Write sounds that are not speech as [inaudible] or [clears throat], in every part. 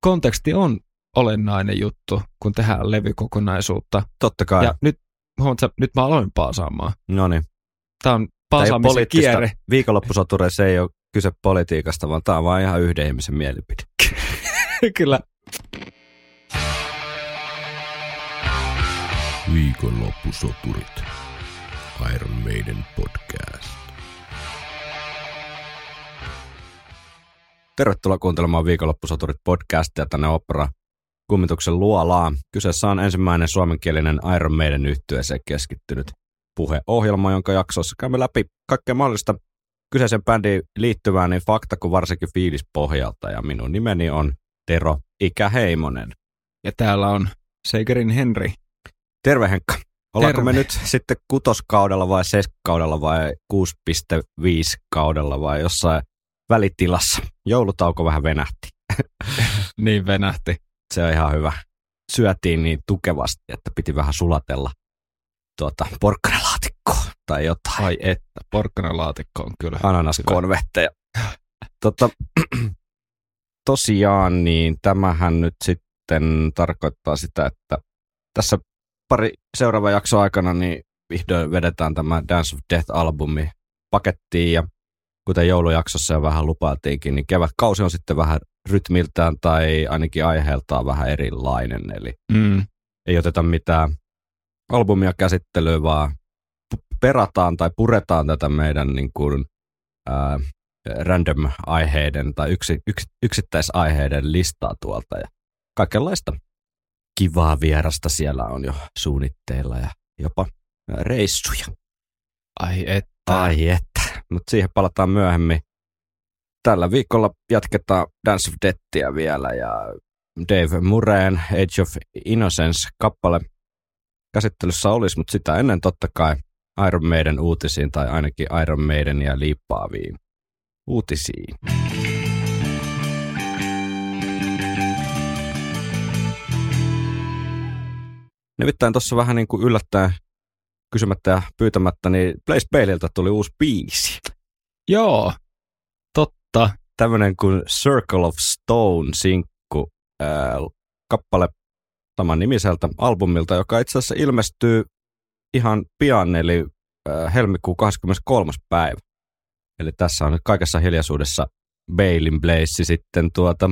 konteksti on olennainen juttu, kun tehdään levykokonaisuutta. Totta kai. Ja nyt, huomaat, nyt mä aloin paasaamaan. No niin. Tämä on paasaamisen kierre. Viikonloppusotureissa ei ole kyse politiikasta, vaan tämä on vain ihan yhden ihmisen mielipide. [laughs] Kyllä. Viikonloppusoturit. Iron Maiden podcast. Tervetuloa kuuntelemaan Viikonloppusoturit podcastia tänne opera kummituksen luolaan. Kyseessä on ensimmäinen suomenkielinen Iron Maiden yhtyeeseen keskittynyt puheohjelma, jonka jaksossa käymme läpi kaikkea mahdollista kyseisen bändiin liittyvää niin fakta kuin varsinkin fiilis pohjalta. Ja minun nimeni on Tero Ikäheimonen. Ja täällä on Seigerin Henri. Terve Henkka. Ollaanko Terve. me nyt sitten kutoskaudella vai seiskakaudella vai 6.5 kaudella vai jossain välitilassa? Joulutauko vähän venähti. [laughs] Niin venähti. Se on ihan hyvä. Syötiin niin tukevasti, että piti vähän sulatella tuota porkkanalaatikkoa tai jotain. Ai että, porkkanalaatikko on kyllä. Ananaskonvehteja. [laughs] Tota, [clears throat] tosiaan, niin tämähän nyt sitten tarkoittaa sitä, että tässä pari seuraava jakso aikana niin vihdoin vedetään tämä Dance of Death-albumi pakettiin ja kuten joulujaksossa jo vähän lupailtiinkin, niin kevätkausi on sitten vähän rytmiltään tai ainakin aiheeltaan vähän erilainen, eli Mm. ei oteta mitään albumia käsittelyyn, vaan perataan tai puretaan tätä meidän niin kuin, ää, random-aiheiden tai yksi, yks, yksittäisaiheiden listaa tuolta ja kaikenlaista kivaa vierasta siellä on jo suunnitteilla ja jopa reissuja. Ai että. Ai että, mutta siihen palataan myöhemmin. Tällä viikolla jatketaan Dance of Deathia vielä ja Dave Murrayn Age of Innocence-kappale käsittelyssä olisi, mutta sitä ennen totta kai Iron Maiden uutisiin tai ainakin Iron Maidenia liippaaviin uutisiin. Nimittäin tuossa vähän niin kuin yllättäen kysymättä ja pyytämättä, niin Blaze Baleilta tuli uusi biisi. Joo, totta. Tämmöinen kuin Circle of Stone-sinkku, ää, kappale saman nimiseltä albumilta, joka itse asiassa ilmestyy ihan pian, eli ää, helmikuun 23. päivä. Eli tässä on nyt kaikessa hiljaisuudessa Bailin Blaze sitten tuota,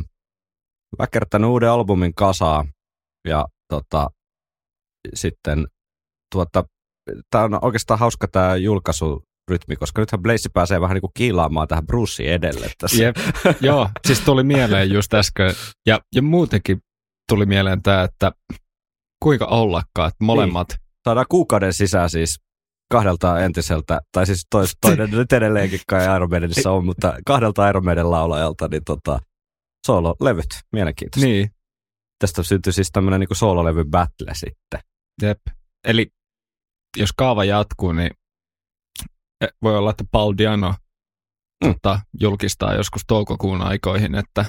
väkertänyt uuden albumin kasaa ja tota, sitten tuota, tämä on oikeastaan hauska tämä julkaisurytmi, koska nythän Blaze pääsee vähän niin kuin kiilaamaan tähän Brucein edelle tässä. Jep. Joo, siis tuli mieleen just äsken. Ja, ja muutenkin tuli mieleen tämä, että kuinka ollakaan, että molemmat. Saadaan kuukauden sisään siis kahdelta entiseltä, tai siis tois, toinen [laughs] nyt edelleenkin kai Iron Maidenissa on, mutta kahdelta Iron Maiden laulajalta, niin tota, soololevyt, mielenkiintoista. Niin. Niin, Tästä syntyi siis tämmöinen niin soololevy battle sitten. jep. Eli jos kaava jatkuu, niin eh, voi olla, että Paul Diano Mm. tota, julkistaa joskus toukokuun aikoihin, että,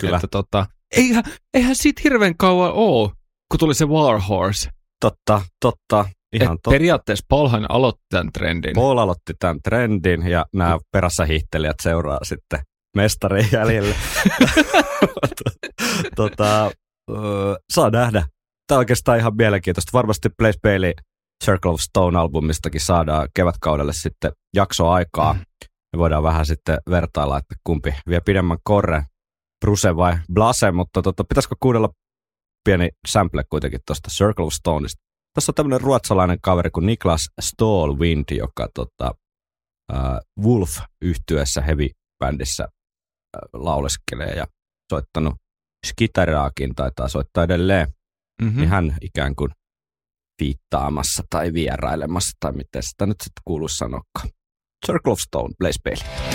Kyllä. että tota, eihän, eihän siitä hirveän kauan ole, kun tuli se War Horse. Totta, totta, ihan Et totta. periaatteessa Paulhan aloitti tämän trendin. Paul aloitti tämän trendin ja nämä perässä hiihtelijät seuraa sitten mestarin jäljelle. [laughs] tota, saa nähdä. Tämä on oikeastaan ihan mielenkiintoista. Varmasti Blaze Bailey Circle of Stone-albumistakin saadaan kevätkaudelle sitten jakso aikaa. Me voidaan vähän sitten vertailla, että kumpi vie pidemmän korren, Bruce vai Blase, mutta tota, pitäisikö kuunnella pieni sample kuitenkin tuosta Circle of Stoneista. Tässä on tämmöinen ruotsalainen kaveri kuin Niklas Stålwind, joka tota, äh, wolf yhtyessä heavy-bändissä äh, lauleskelee ja soittanut skitaraakin, taitaa soittaa edelleen, Mm-hmm. mm. niin hän ikään kuin viittaamassa tai vierailemassa, tai miten sitä nyt sitten kuuluisi sanoakaan. Circle of Stone, Blaze Bailey.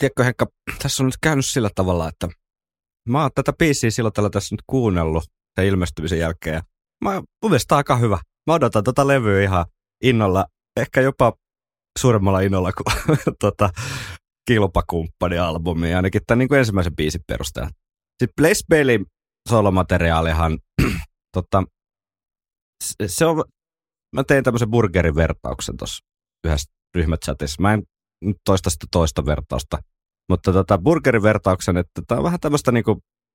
Tiedätkö Henkka, tässä on nyt käynyt sillä tavalla, että mä oon tätä biisiä silloin tällä tässä nyt kuunnellut sen ilmestymisen jälkeen. Ja mä, mun mielestä aika hyvä. Mä odotan tota levyä ihan innolla, ehkä jopa suuremmalla innolla kuin [laughs] tota, kilpakumppani-albumi, ainakin tämän niin kuin ensimmäisen biisin perusteella. Sitten Blaze Bailey solomateriaalihan, [clears throat] tota, se on, mä tein tämmöisen burgerin vertauksen tuossa yhdessä ryhmächatissa. Mä en nyt toista sitä toista vertausta, mutta tota, burgerin vertauksen, että tämä on vähän tämmöistä niin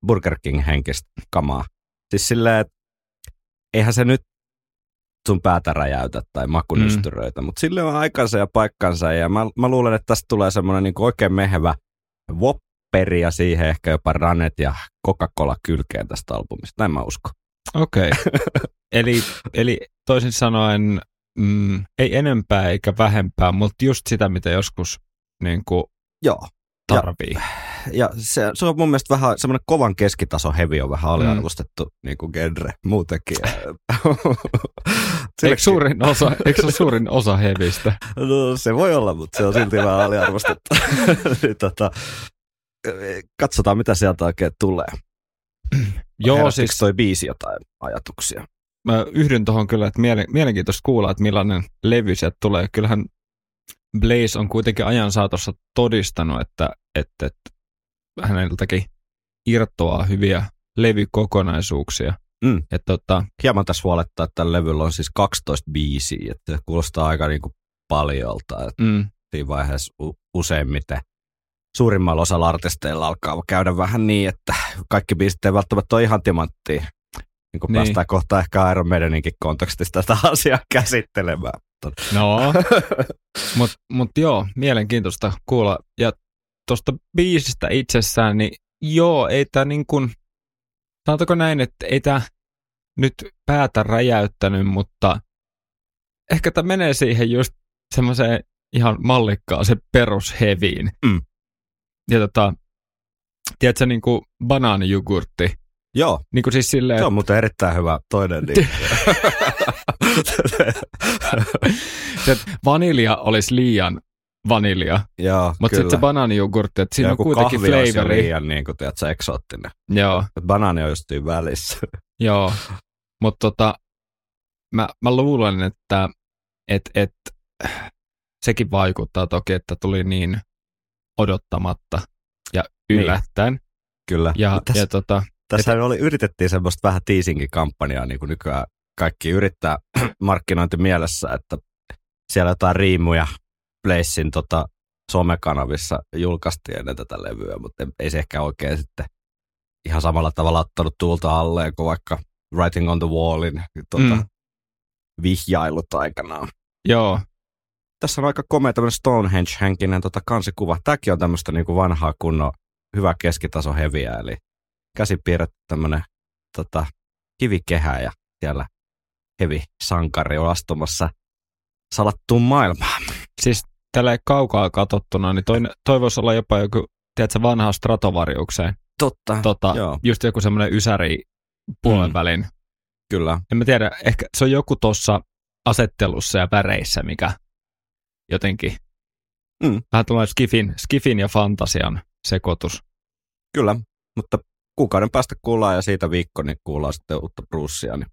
Burger King-henkistä kamaa. Siis silleen, että eihän se nyt sun päätä räjäytä tai makunystyröitä, mm. mutta sille on aikansa ja paikkansa ja mä, mä luulen, että tästä tulee semmoinen niin oikein mehevä wopperi ja siihen ehkä jopa ranet ja Coca-Cola kylkeen tästä albumista. Näin mä uskon. Okei. Okay. [laughs] eli, eli toisin sanoen mm, ei enempää eikä vähempää, mutta just sitä, mitä joskus niin kuin, Joo. tarvii. Ja, ja se, se, on mun mielestä vähän semmoinen kovan keskitaso hevi on vähän aliarvostettu mm. niin kuin genre muutenkin. [laughs] eikö, suurin osa, eikö se suurin osa hevistä? No se voi olla, mutta se on silti vähän aliarvostettu. [laughs] niin, tota, katsotaan, mitä sieltä oikein tulee. Joo, siis toi biisi jotain ajatuksia? Mä yhdyn tuohon kyllä, että mielenkiintoista kuulla, että millainen levy sieltä tulee. Kyllähän Blaze on kuitenkin ajan saatossa todistanut, että, että, että häneltäkin irtoaa hyviä levykokonaisuuksia. Mm. Et tota, Hieman tässä huolettaa, että tällä levyllä on siis 12 biisiä, että se kuulostaa aika niinku paljolta. Että mm. Siinä vaiheessa useimmiten suurimmalla osalla artisteilla alkaa käydä vähän niin, että kaikki biisit ei välttämättä ole ihan timanttia. Niin kuin niin. päästään kohta ehkä Iron Maideninkin kontekstista tätä [laughs] asiaa käsittelemään. No, [laughs] mutta mut joo, mielenkiintoista kuulla. Ja tuosta biisistä itsessään, niin joo, ei tämä niin kuin, sanotaanko näin, että ei tämä nyt päätä räjäyttänyt, mutta ehkä tämä menee siihen just semmoiseen ihan mallikkaaseen perusheviin. Mm. Ja tota, tiedätkö, niin kuin banaanijugurtti. Joo. Niin kuin siis silleen, se on muuten erittäin hyvä toinen. [laughs] Niin. se, vanilja olisi liian vanilja. Joo, Mutta sitten se banaanijogurtti, että siinä ja on kuitenkin flavori. liian niin kuin, tiedät, eksoottinen. Joo. Banaani on just välissä. Joo, mutta tota, mä, mä luulen, että et, et, sekin vaikuttaa toki, että tuli niin odottamatta ja niin. yllättäen. Niin. Kyllä. Ja, Täs, ja tota, tässä et, oli, yritettiin semmoista vähän teasingin kampanjaa, niin kuin nykyään kaikki yrittää [clears throat] markkinointi mielessä, että siellä jotain riimuja Placein tota, somekanavissa julkaistiin ennen tätä levyä, mutta ei se ehkä oikein sitten ihan samalla tavalla ottanut tuulta alleen kuin vaikka Writing on the Wallin tota, mm. vihjailut aikanaan. Joo. Tässä on aika komea tämmöinen Stonehenge-henkinen tota, kansikuva. Tämäkin on tämmöistä niinku vanhaa kunnon hyvä keskitaso heviä, eli käsipiirretty tämmöinen tota, kivikehä ja siellä hevi sankari on astumassa salattuun maailmaan. Siis tällä kaukaa katsottuna, niin toi, toi voisi olla jopa joku, tiedätkö, vanha stratovariukseen. Totta, tota, joo. Just joku semmoinen ysäri puolen mm. välin. Kyllä. En mä tiedä, ehkä se on joku tuossa asettelussa ja väreissä, mikä jotenkin mm. vähän tulee skifin, skifin ja fantasian sekoitus. Kyllä, mutta kuukauden päästä kuullaan ja siitä viikko, niin kuullaan sitten uutta Brucea, niin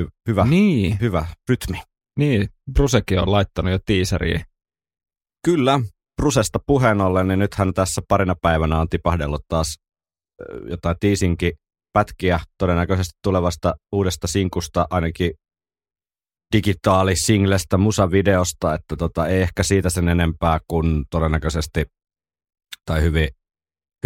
hy- hyvä, niin. hyvä rytmi. Niin, Brusekin on laittanut jo tiiseriä. Kyllä, Brusesta puheen ollen, niin nythän tässä parina päivänä on tipahdellut taas jotain tiisinkin pätkiä todennäköisesti tulevasta uudesta sinkusta, ainakin digitaalisinglestä musavideosta, että tota, ei ehkä siitä sen enempää kuin todennäköisesti tai hyvin,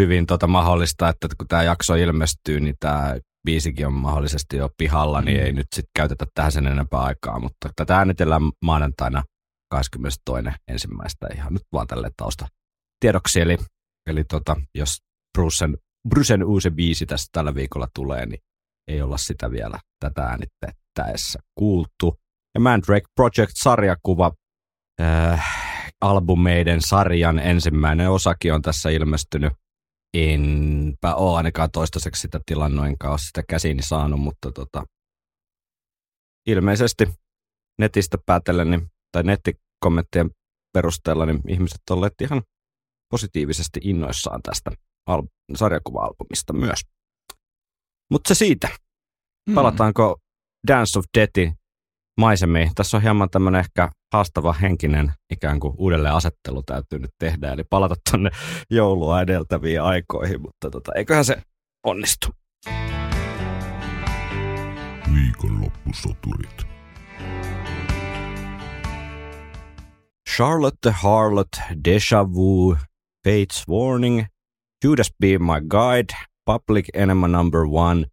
hyvin tota mahdollista, että kun tämä jakso ilmestyy, niin tämä biisikin on mahdollisesti jo pihalla, niin mm. ei nyt sitten käytetä tähän sen enempää aikaa, mutta tätä äänitellään maanantaina 22. ensimmäistä ihan nyt vaan tälle tausta tiedoksi, eli, eli tota, jos Brucen, Brucen uusi biisi tässä tällä viikolla tulee, niin ei olla sitä vielä tätä äänitettäessä kuultu. Ja Mandrake Project-sarjakuva äh, albumeiden sarjan ensimmäinen osakin on tässä ilmestynyt. Enpä ole ainakaan toistaiseksi sitä tilannut, enkä ole sitä käsiini saanut, mutta tota, ilmeisesti netistä päätellen, niin, tai nettikommenttien perusteella, niin ihmiset olleet ihan positiivisesti innoissaan tästä al- sarjakuva-albumista myös. Mutta se siitä. Mm. palataanko Dance of Deathin maisemiin. Tässä on hieman tämmöinen ehkä haastava henkinen ikään kuin uudelleen asettelu täytyy nyt tehdä, eli palata tuonne joulua edeltäviin aikoihin, mutta tota, eiköhän se onnistu. Viikonloppusoturit. Charlotte the Harlot, Deja Vu, Fate's Warning, Judas Be My Guide, Public Enema Number One,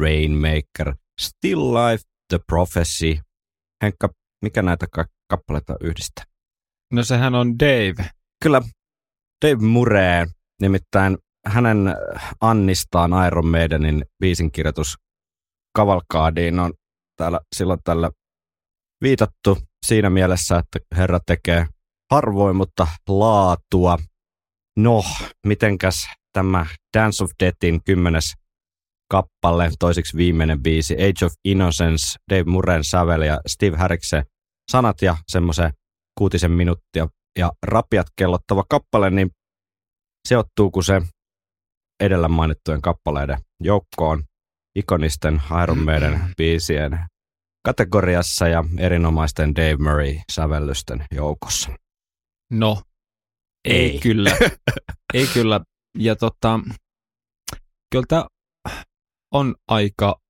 Rainmaker, Still Life, The Prophecy. Henkka, mikä näitä ka- kappaleita yhdistää? No sehän on Dave. Kyllä Dave Murray, nimittäin hänen Annistaan Iron Maidenin biisinkirjoitus Kavalkaadiin on täällä silloin tällä viitattu siinä mielessä, että herra tekee harvoin, mutta laatua. No, mitenkäs tämä Dance of Deathin kymmenes kappale, toiseksi viimeinen biisi, Age of Innocence, Dave Murrayn sävel ja Steve Harriksen sanat ja semmoisen kuutisen minuuttia ja rapiat kellottava kappale, niin sijoittuu kun se edellä mainittujen kappaleiden joukkoon ikonisten Iron Maiden [clears throat] biisien kategoriassa ja erinomaisten Dave Murray-sävellysten joukossa. No, ei, Ei. ei. kyllä. [laughs] ei kyllä. Ja tota, kyllä tämä on aika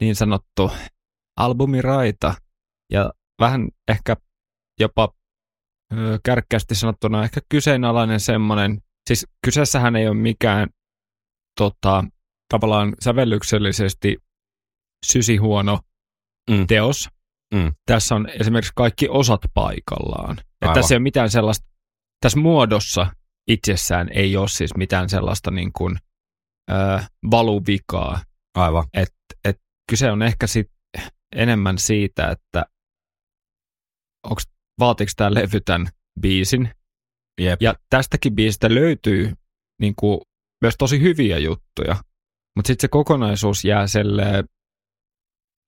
niin sanottu albumiraita ja vähän ehkä jopa ö, kärkkäästi sanottuna ehkä kyseenalainen semmoinen, siis kyseessähän ei ole mikään tota, tavallaan sävellyksellisesti sysihuono Mm. teos. Mm. Tässä on esimerkiksi kaikki osat paikallaan. Että tässä ei ole mitään sellaista, tässä muodossa itsessään ei ole siis mitään sellaista niin kuin, ö, valuvikaa. Aivan. Et, et kyse on ehkä sit enemmän siitä, että onks, vaatiiko tämä levy tämän biisin. Jep. Ja tästäkin biisistä löytyy niin kuin, myös tosi hyviä juttuja, mutta sitten se kokonaisuus jää selle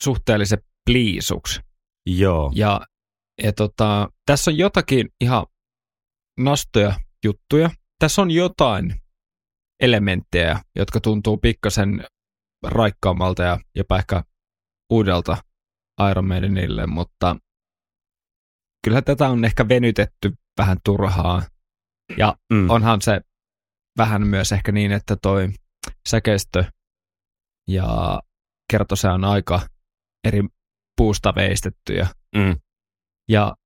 suhteellisen pliisuksi. Joo. Ja, ja tota, tässä on jotakin ihan nastoja juttuja. Tässä on jotain elementtejä, jotka tuntuu pikkasen raikkaammalta ja jopa ehkä uudelta Iron Maidenille, mutta kyllä tätä on ehkä venytetty vähän turhaa. Ja Mm. onhan se vähän myös ehkä niin, että toi säkeistö ja kertose on aika eri puusta veistettyjä. Mm. Ja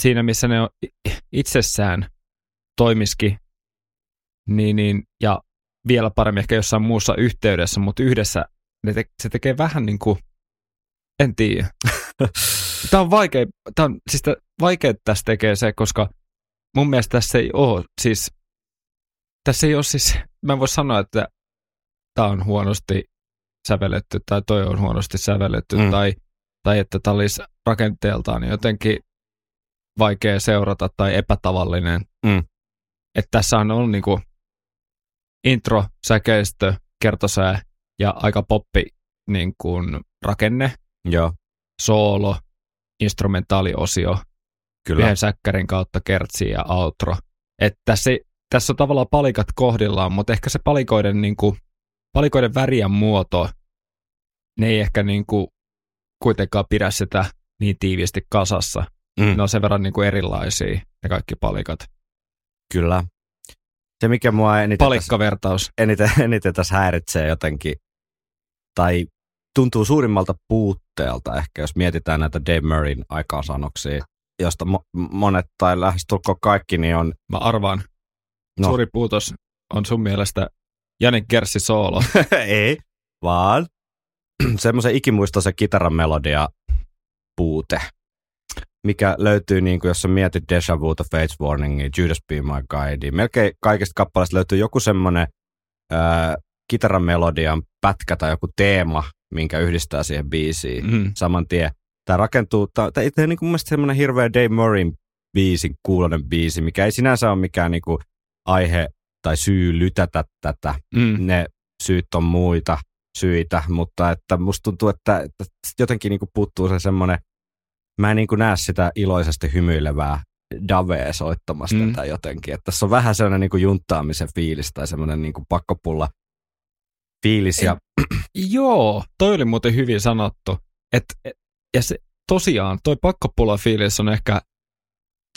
siinä, missä ne on itsessään toimiski, niin, niin, ja vielä paremmin ehkä jossain muussa yhteydessä, mutta yhdessä ne te- se tekee vähän niin kuin, en tiedä. [laughs] Tämä on vaikea, tämä on, siis tää- vaikea tässä tekee se, koska mun mielestä tässä ei ole, siis tässä ei ole siis, mä en voi sanoa, että tämä on huonosti sävelletty tai toi on huonosti sävelletty Mm. tai, tai että tämä olisi rakenteeltaan jotenkin vaikea seurata tai epätavallinen. Mm. Että tässä on, on niinku intro, säkeistö, kertosää ja aika poppi niin kuin rakenne, Joo, soolo, instrumentaaliosio, kyllä. yhden säkkärin kautta kertsi ja outro. Et tässä, ei- tässä on tavallaan palikat kohdillaan, mutta ehkä se palikoiden, niin kuin, palikoiden väri ja muoto, ne ei ehkä niin kuin, kuitenkaan pidä sitä niin tiiviisti kasassa. Mm. Ne on sen verran niin kuin erilaisia, ne kaikki palikat. Kyllä. Se, mikä mua eniten tässä, Palikkavertaus. eniten, eniten tässä häiritsee jotenkin, tai tuntuu suurimmalta puutteelta ehkä, jos mietitään näitä Dave Murrayn aikaansaannoksia, josta mo- monet tai lähestulkoon kaikki, niin on, Mä arvaan, No. suuri puutos on sun mielestä Jani Kerssi soolo. [laughs] ei, vaan [clears throat] semmoisen ikimuistoisen kitaran melodia puute, mikä löytyy, niin kuin jos sä mietit Deja Vuta, Fates Warningia, Judas Be My Guide, melkein kaikista kappaleista löytyy joku semmoinen äh, kitaran melodian pätkä tai joku teema, minkä yhdistää siihen biisiin Mm. saman tien. Tämä rakentuu, tämä ei niin kuin mun mielestä semmoinen hirveä Dave Murrayn biisin kuulonen biisi, mikä ei sinänsä ole mikään niin kuin aihe tai syy lytätä tätä Mm. ne syyt on muita syitä, mutta että musta tuntuu, että, että jotenkin niinku puuttuu se semmoinen, mä en niinku näe sitä iloisesti hymyilevää Davea soittamasta mm. Tai jotenkin. Että tässä on vähän sellainen niinku junttaamisen fiilis tai semmoinen niinku pakkopulla fiilis. Ja, Joo, toi oli muuten hyvin sanottu. Et, et, ja se, tosiaan, toi pakkopula fiilis on ehkä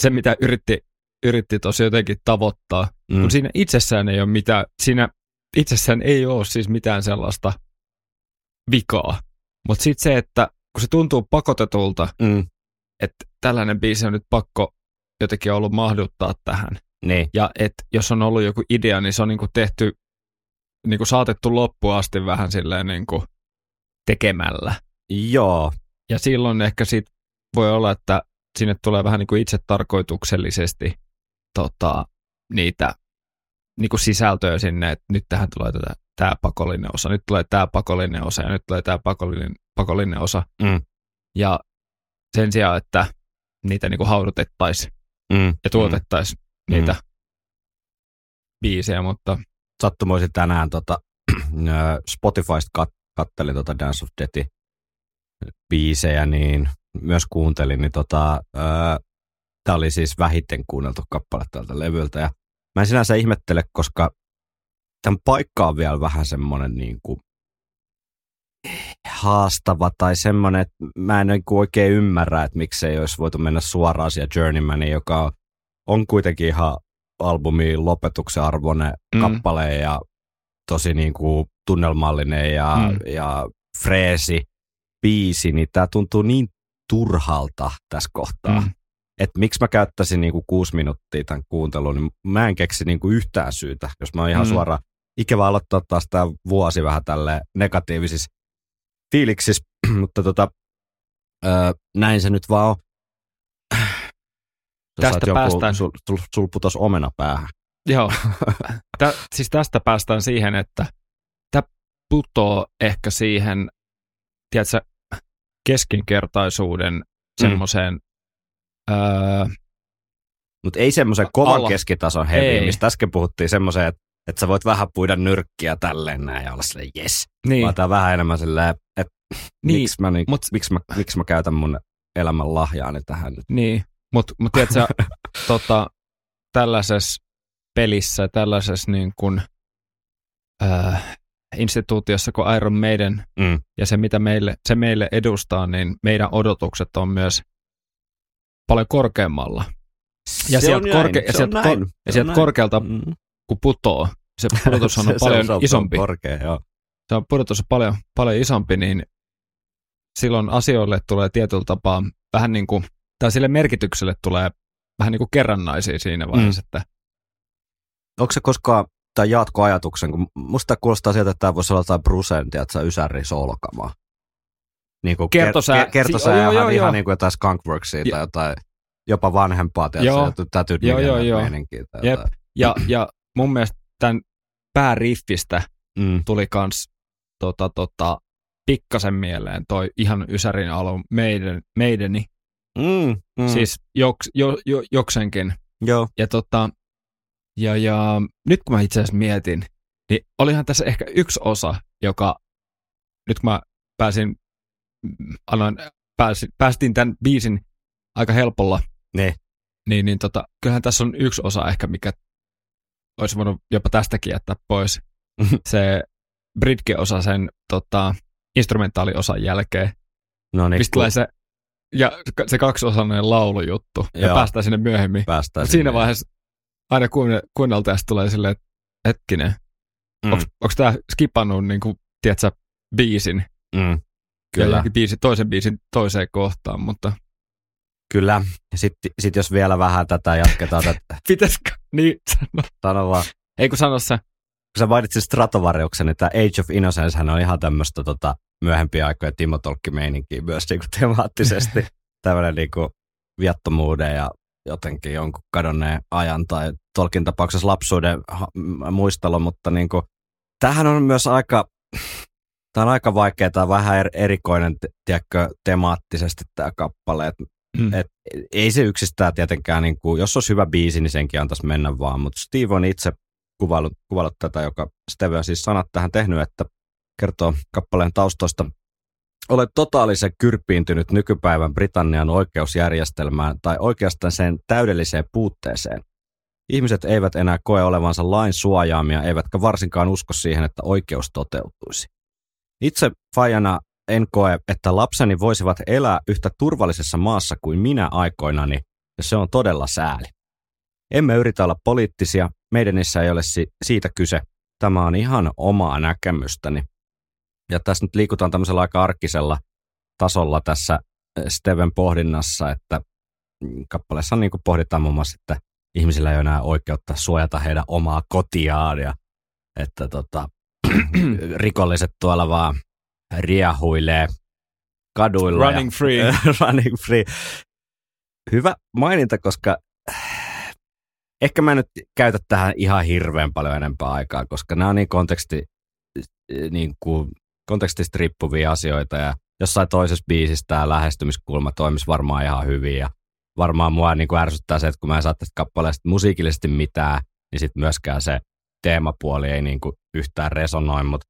se, mitä yritti, yritti tosi jotenkin tavoittaa. Mm. Kun siinä itsessään ei ole mitään, siinä itsessään ei ole siis mitään sellaista vikaa. Mutta sitten se, että kun se tuntuu pakotetulta, mm, että tällainen biisi on nyt pakko jotenkin ollut mahduttaa tähän. niin, Ja että jos on ollut joku idea, niin se on niinku tehty, niinku saatettu loppuun asti vähän silleen niinku tekemällä. joo, Ja silloin ehkä sit voi olla, että sinne tulee vähän niinku itse tarkoituksellisesti tota, niitä niinku sisältöjä sinne, että nyt tähän tulee tätä, tämä pakollinen osa, nyt tulee tämä pakollinen osa ja nyt tulee tämä pakollinen, pakollinen osa. Mm. Ja sen sijaan, että niitä niinku haudutettaisiin mm, ja tuotettaisiin Mm. niitä biisejä, mutta sattumoisin tänään tota, [clears throat] Spotifysta kat- kattelin tota Dance of Deathin biisejä, niin myös kuuntelin, niin tota, tämä oli siis vähiten kuunneltu kappale tältä levyltä. Ja mä en sinänsä ihmettele, koska tämän paikka on vielä vähän semmoinen niin kuin haastava tai semmoinen, että mä en niin kuin oikein ymmärrä, että miksei olisi voitu mennä suoraan siihen Journeymaniin, joka on kuitenkin ihan albumin lopetuksen arvoinen Mm. kappale ja tosi niin kuin tunnelmallinen ja, Mm. ja freesi biisi, niin tämä tuntuu niin turhalta tässä kohtaa. mm. Että miksi mä käyttäisin niin kuin kuusi minuuttia tämän kuunteluun, niin mä en keksi niin kuin yhtään syytä, jos mä oon ihan mm. suoraan. Ikävä aloittaa taas tämä vuosi vähän tälle negatiivisissa fiiliksissä, [clears throat] mutta tota, ö, näin se nyt vaan on. Tästä joku, päästään. Sul, sul, sul putos omena päähän. Joo. [laughs] Tä, siis tästä päästään siihen, että tämä putoo ehkä siihen, tiedätkö, keskinkertaisuuden semmoiseen, öö, Mutta ei semmoisen kovan Alla. keskitason Ei. mistä äsken puhuttiin semmoiseen, että, että sä voit vähän puida nyrkkiä tälleen näin ja olla silleen yes. niin, Vaan tää vähän enemmän silleen, että Niin, miksi, mä, niin, mut- miksi, mä, miksi mä käytän mun elämän lahjaani tähän nyt. niin, mutta mut tiedätkö, [laughs] tota, tällaisessa pelissä, tällaisessa niin kuin, öö, instituutiossa kuin Iron Maiden Mm. ja se, mitä meille, se meille edustaa, niin meidän odotukset on myös paljon korkeammalla. Ja Se sieltä korke- ja sieltä on ko- näin, ja sieltä korkealta Mm. Kun putoo, se [laughs] pudotus on Se- paljon se on, isompi. Korkea, joo. Se on pudotus on paljon, paljon isompi, niin silloin asioille tulee tietyllä tapaa vähän niin kuin, tai sille merkitykselle tulee vähän niin kuin kerrannaisia siinä vaiheessa, mm. että Onko se koskaan, tai jaatko ajatuksen, kun musta kuulostaa sieltä, että tämä voisi olla jotain Brusentia, että sä ysäri solkamaa. Niin kuin Kertosää- Ker- kertosää si- joo, joo, ihan joo. niin kuin jotain Skunkworksia tai jotain jopa vanhempaa, Joo. tiedätkö, täytyy Joo, joo, joo. meininkiä. Tai Jep. jotain. ja, ja mun mielestä tämän pääriffistä Mm. tuli kans tota, tota, pikkasen mieleen toi ihan Ysärin alun meidän, meideni, Mm. Mm. siis joks, jo, jo, joksenkin. joo. Ja, tota, ja, ja nyt kun mä itse asiassa mietin, niin olihan tässä ehkä yksi osa, joka nyt kun mä pääsin, aloin, pääsin, päästiin tämän biisin aika helpolla, Ne. niin, niin tota, kyllähän tässä on yksi osa ehkä, mikä olisi voinut jopa tästäkin jättää pois. [laughs] Se Britke-osa sen tota, instrumentaaliosan jälkeen, No niin, mistä se, ja se kaksiosainen laulujuttu, ja Joo. päästään sinne myöhemmin. päästään Mut siinä sinne. vaiheessa aina kuunne, kuunneltaessa tulee silleen, että hetkinen, Mm. onko tämä skipannut niin kuin, tiedätkö, biisin, Mm. ja Kyllä, johonkin biisi, toisen biisin toiseen kohtaan, mutta kyllä. Sitten sit jos vielä vähän tätä jatketaan, tätä, [laughs] pitäisikö, niin sano, sano vaan, ei kun sano se, kun sä mainitsit Stratovariuksen, niin tämä Age of Innocence hän on ihan tämmöistä tota, myöhempiä aikoja Timo Tolkki-meininkiä myös niin kuin temaattisesti. [laughs] Tämmöinen niin kuin viattomuuden ja jotenkin jonkun kadonneen ajan tai Tolkien tapauksessa lapsuuden muistelu, mutta niin kuin, tämähän on myös aika, tämä on aika vaikea, on vähän er- erikoinen, tiedätkö, temaattisesti tämä kappale, että mm. et ei se yksistään tietenkään, niin kuin, jos olisi hyvä biisi, niin senkin antaisi mennä vaan, mutta Steve on itse kuvailut, kuvailut tätä, joka Steve on siis sanat tähän tehnyt, että kertoo kappaleen taustoista. Olet totaalisen kyrpiintynyt nykypäivän Britannian oikeusjärjestelmään tai oikeastaan sen täydelliseen puutteeseen. Ihmiset eivät enää koe olevansa lain suojaamia, eivätkä varsinkaan usko siihen, että oikeus toteutuisi. Itse Fajana en koe, että lapseni voisivat elää yhtä turvallisessa maassa kuin minä aikoinani, ja se on todella sääli. Emme yritä olla poliittisia, meidän ei ole si- siitä kyse. Tämä on ihan omaa näkemystäni. Ja tässä nyt liikutaan tämmöisellä aika arkisella tasolla tässä Steven pohdinnassa, että kappaleessa niin pohditaan muun muassa, että ihmisillä ei ole enää oikeutta suojata heidän omaa kotiaan ja että tota, [clears throat] rikolliset tuolla vaan riahuilee kaduilla. Running ja, free. [laughs] running free. Hyvä maininta, koska ehkä mä nyt käytä tähän ihan hirveän paljon enempää aikaa, koska nämä on niin, konteksti, niin kuin kontekstista riippuvia asioita ja jossain toisessa biisissä tämä lähestymiskulma toimisi varmaan ihan hyvin ja varmaan mua niin kuin ärsyttää se, että kun mä en saa tästä kappaleesta musiikillisesti mitään, niin sitten myöskään se teemapuoli ei niin kuin yhtään resonoi, mutta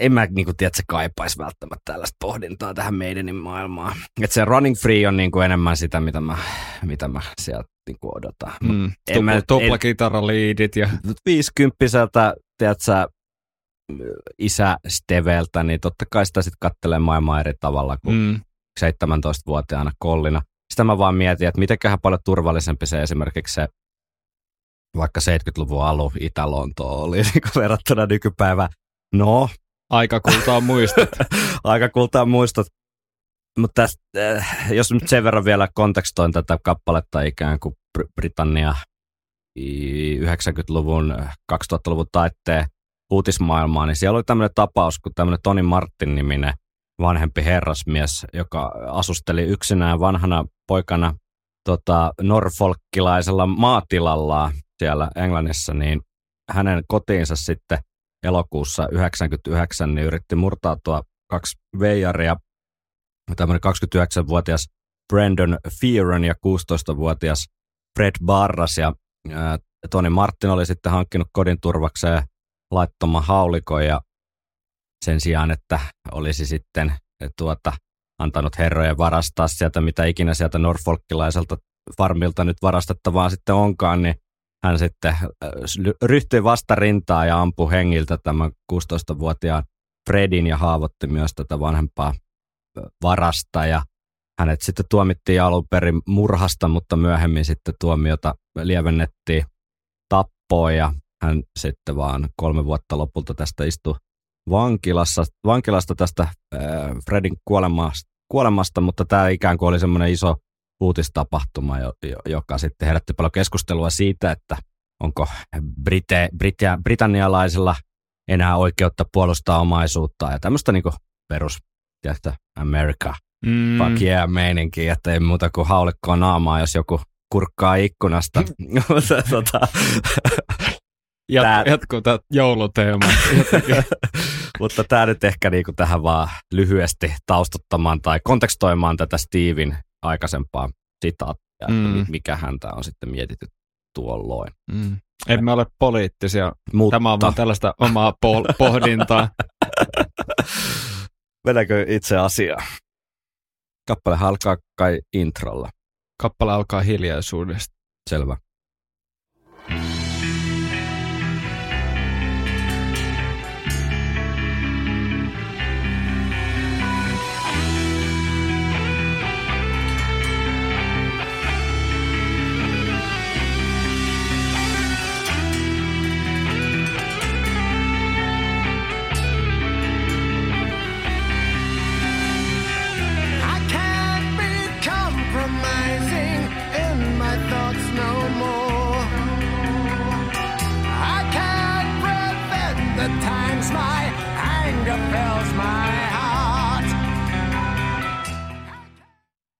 en mä niin kuin, tiedä, että se kaipaisi välttämättä tällaista pohdintaa tähän meidänin maailmaan. Että se Running Free on niin kuin enemmän sitä, mitä mä, mitä mä sieltä niin kuin odotan. Mm, tupla, tuplakitaraliidit ja... Viisikymppiseltä, tiedätkö, isä Steveltä, niin totta kai sitä sitten kattelee maailmaa eri tavalla kuin mm. 17-vuotiaana kollina. Sitä mä vaan mietin, että mitenköhän paljon turvallisempi se esimerkiksi se vaikka 70-luvun alu Itä-Lontoa oli niin [laughs] verrattuna nykypäivään. No. Aika kultaa muistot. [laughs] Aika kultaa muistot. Mutta äh, jos nyt sen verran vielä kontekstoin tätä kappaletta ikään kuin Britannia 90-luvun, 2000-luvun taitteen uutismaailmaa, niin siellä oli tämmöinen tapaus, kun tämmöinen Toni Martin-niminen vanhempi herrasmies, joka asusteli yksinään vanhana poikana tota, norfolkkilaisella maatilalla siellä Englannissa, niin hänen kotiinsa sitten elokuussa 99 niin yritti murtautua kaksi veijaria, tämmöinen 29-vuotias Brandon Fearon ja 16-vuotias Fred Barras. Ja ää, Toni Martin oli sitten hankkinut kodin turvakseen laittoman haulikon ja sen sijaan, että olisi sitten tuota, antanut herrojen varastaa sieltä, mitä ikinä sieltä Norfolkilaiselta farmilta nyt varastettavaa sitten onkaan, niin hän sitten äh, ryhtyi vastarintaa ja ampui hengiltä tämän 16-vuotiaan Fredin ja haavoitti myös tätä vanhempaa äh, varasta. Ja hänet sitten tuomittiin alun perin murhasta, mutta myöhemmin sitten tuomiota lievennettiin tappoon ja hän sitten vaan kolme vuotta lopulta tästä istui vankilassa, vankilasta tästä äh, Fredin kuolemasta, kuolemasta, mutta tämä ikään kuin oli semmoinen iso uutistapahtuma, joka sitten herätti paljon keskustelua siitä, että onko Brite, Britia, britannialaisilla enää oikeutta puolustaa omaisuutta ja tämmöistä niin perus, tiedätkö, America, mm. fuck yeah meininki, että ei muuta kuin haulikkoa naamaa, jos joku kurkkaa ikkunasta. [laughs] tota, Jat, tää, jatkuu tämä jouluteema. [laughs] Mutta tämä nyt ehkä niinku tähän vaan lyhyesti taustattamaan tai kontekstoimaan tätä Steven aikaisempaa sitaattia, mm. että mikä häntä on sitten mietitty tuolloin. Mm. Emme ole poliittisia. Mutta. Tämä on vaan tällaista omaa po- [laughs] pohdintaa. Mennäänkö itse asiaan? Kappale alkaa kai introlla. Kappale alkaa hiljaisuudesta. Selvä.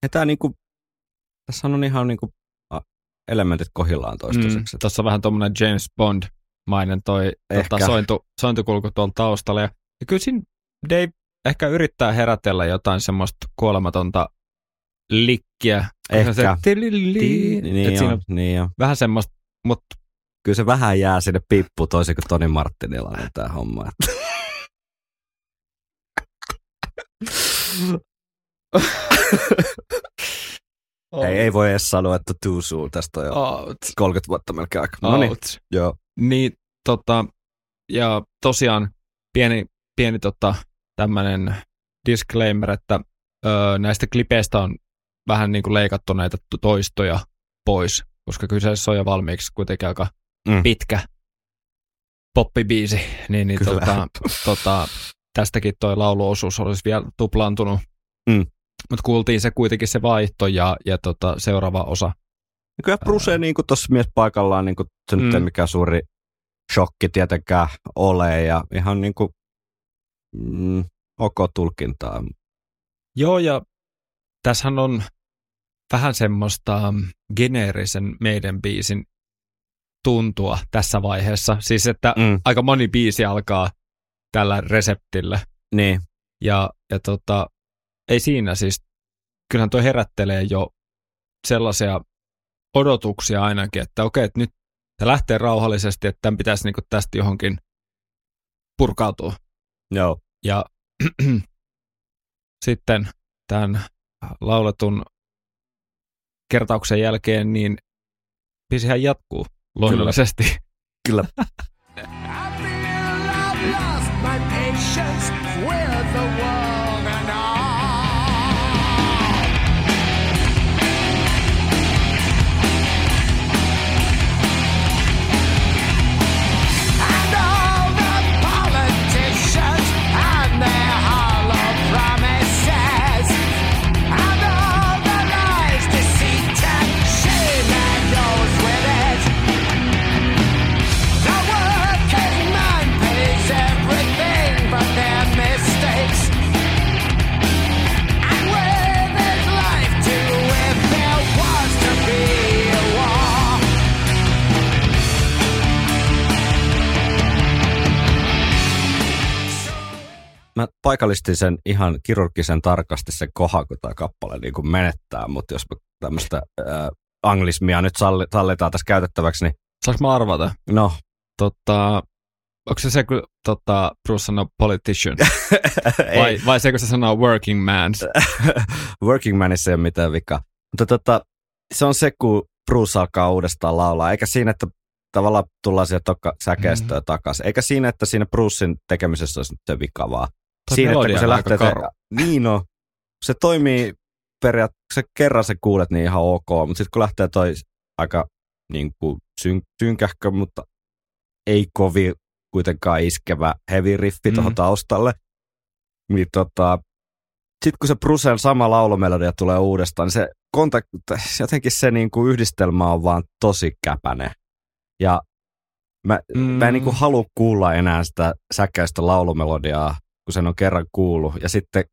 Ja tää niinku, tässä on ihan niinku elementit kohillaan toistaiseksi. Mm, tässä on vähän tuommoinen James Bond-mainen toi tota, sointu, sointukulku tuolla taustalla. Ja, ja kyllä siinä Dave ehkä yrittää herätellä jotain semmoista kuolematonta likkiä. Ehkä. Se, niin, on, niin on. Vähän semmoista, mutta kyllä se vähän jää sinne pippu toisin kuin Toni Martinilla on tämä homma. [laughs] Ei, ei voi edes sanoa, että too soon. Tästä on jo Out. 30 vuotta melkein aika. No niin, Out. joo. Niin, tota, ja tosiaan pieni, pieni tota, tämmöinen disclaimer, että ö, näistä klipeistä on vähän niin kuin leikattu näitä to- toistoja pois, koska kyseessä on jo valmiiksi kuitenkin aika Mm. pitkä poppibiisi, niin, niin Kyllä. tota, tota, tästäkin toi lauluosuus olisi vielä tuplaantunut. Mm. Mutta kuultiin se kuitenkin se vaihto ja, ja tota, seuraava osa. Ja Kyllä Bruce niin tuossa mies paikallaan, niin kuin, se nyt ei Mm. mikään suuri shokki tietenkään ole ja ihan niin kuin, mm, ok tulkintaa. Joo, ja tässähän on vähän semmoista mm, geneerisen meidän biisin tuntua tässä vaiheessa. Siis, että Mm. aika moni biisi alkaa tällä reseptillä. Niin, Ja, ja tota, ei siinä siis, kyllähän tuo herättelee jo sellaisia odotuksia ainakin, että okei, että nyt tämä lähtee rauhallisesti, että tämän pitäisi niinku tästä johonkin purkautua. joo. Ja [clears throat] sitten tämän lauletun kertauksen jälkeen, niin biisihän jatkuu luonnollisesti. Kyllä. [laughs] I Mä paikallistin sen ihan kirurgisen tarkasti sen kohan, kun tämä kappale niin kuin menettää, mutta jos tämmöistä äh, anglismia nyt salli, sallitaan tässä käytettäväksi, niin Saanko mä arvata? no, Tota, onko se se, kun tota, Bruce sanoo politician? [laughs] vai, vai se, kun se sanoo working man? [laughs] Working Manissa ei ole mitään vikaa. Mutta tota, se on se, kun Bruce alkaa uudestaan laulaa, eikä siinä, että tavallaan tullaan sieltä tokka säkeistöön mm-hmm. takaisin, eikä siinä, että siinä Brucein tekemisessä olisi nyt se vika, vaan Toi siinä, että kun se lähtee, te- niin no, se toimii periaatteessa, kerran se kuulet niin ihan ok, mutta sitten kun lähtee toi aika niin kuin syn, synkähkö, mutta ei kovin kuitenkaan iskevä heavy riffi Mm. tuohon taustalle, niin tota, sitten kun se Brucen sama laulumelodia tulee uudestaan, niin se kontakt, jotenkin se niin kuin yhdistelmä on vaan tosi käpäne. Ja mä, mm. mä en niin kuin halua kuulla enää sitä säkäistä laulumelodiaa, kun sen on kerran kuullut. Ja sitten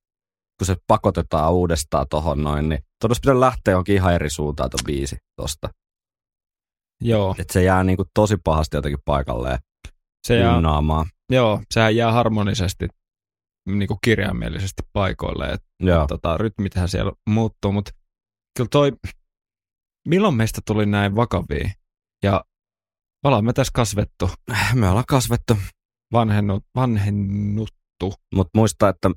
kun se pakotetaan uudestaan tohon noin, niin todella pitää lähteä johonkin ihan eri suuntaan tuon biisi tosta. Joo, Että se jää niin kuin tosi pahasti jotenkin paikalleen se jää, ynnaamaan. joo, sehän jää harmonisesti niin kuin kirjaimellisesti paikoille. Et, Joo. tota, rytmithän siellä muuttuu, mutta kyllä toi, milloin meistä tuli näin vakavia? Ja ollaan me tässä kasvettu, Me ollaan kasvettu, vanhennut, vanhennuttu, mutta muista, että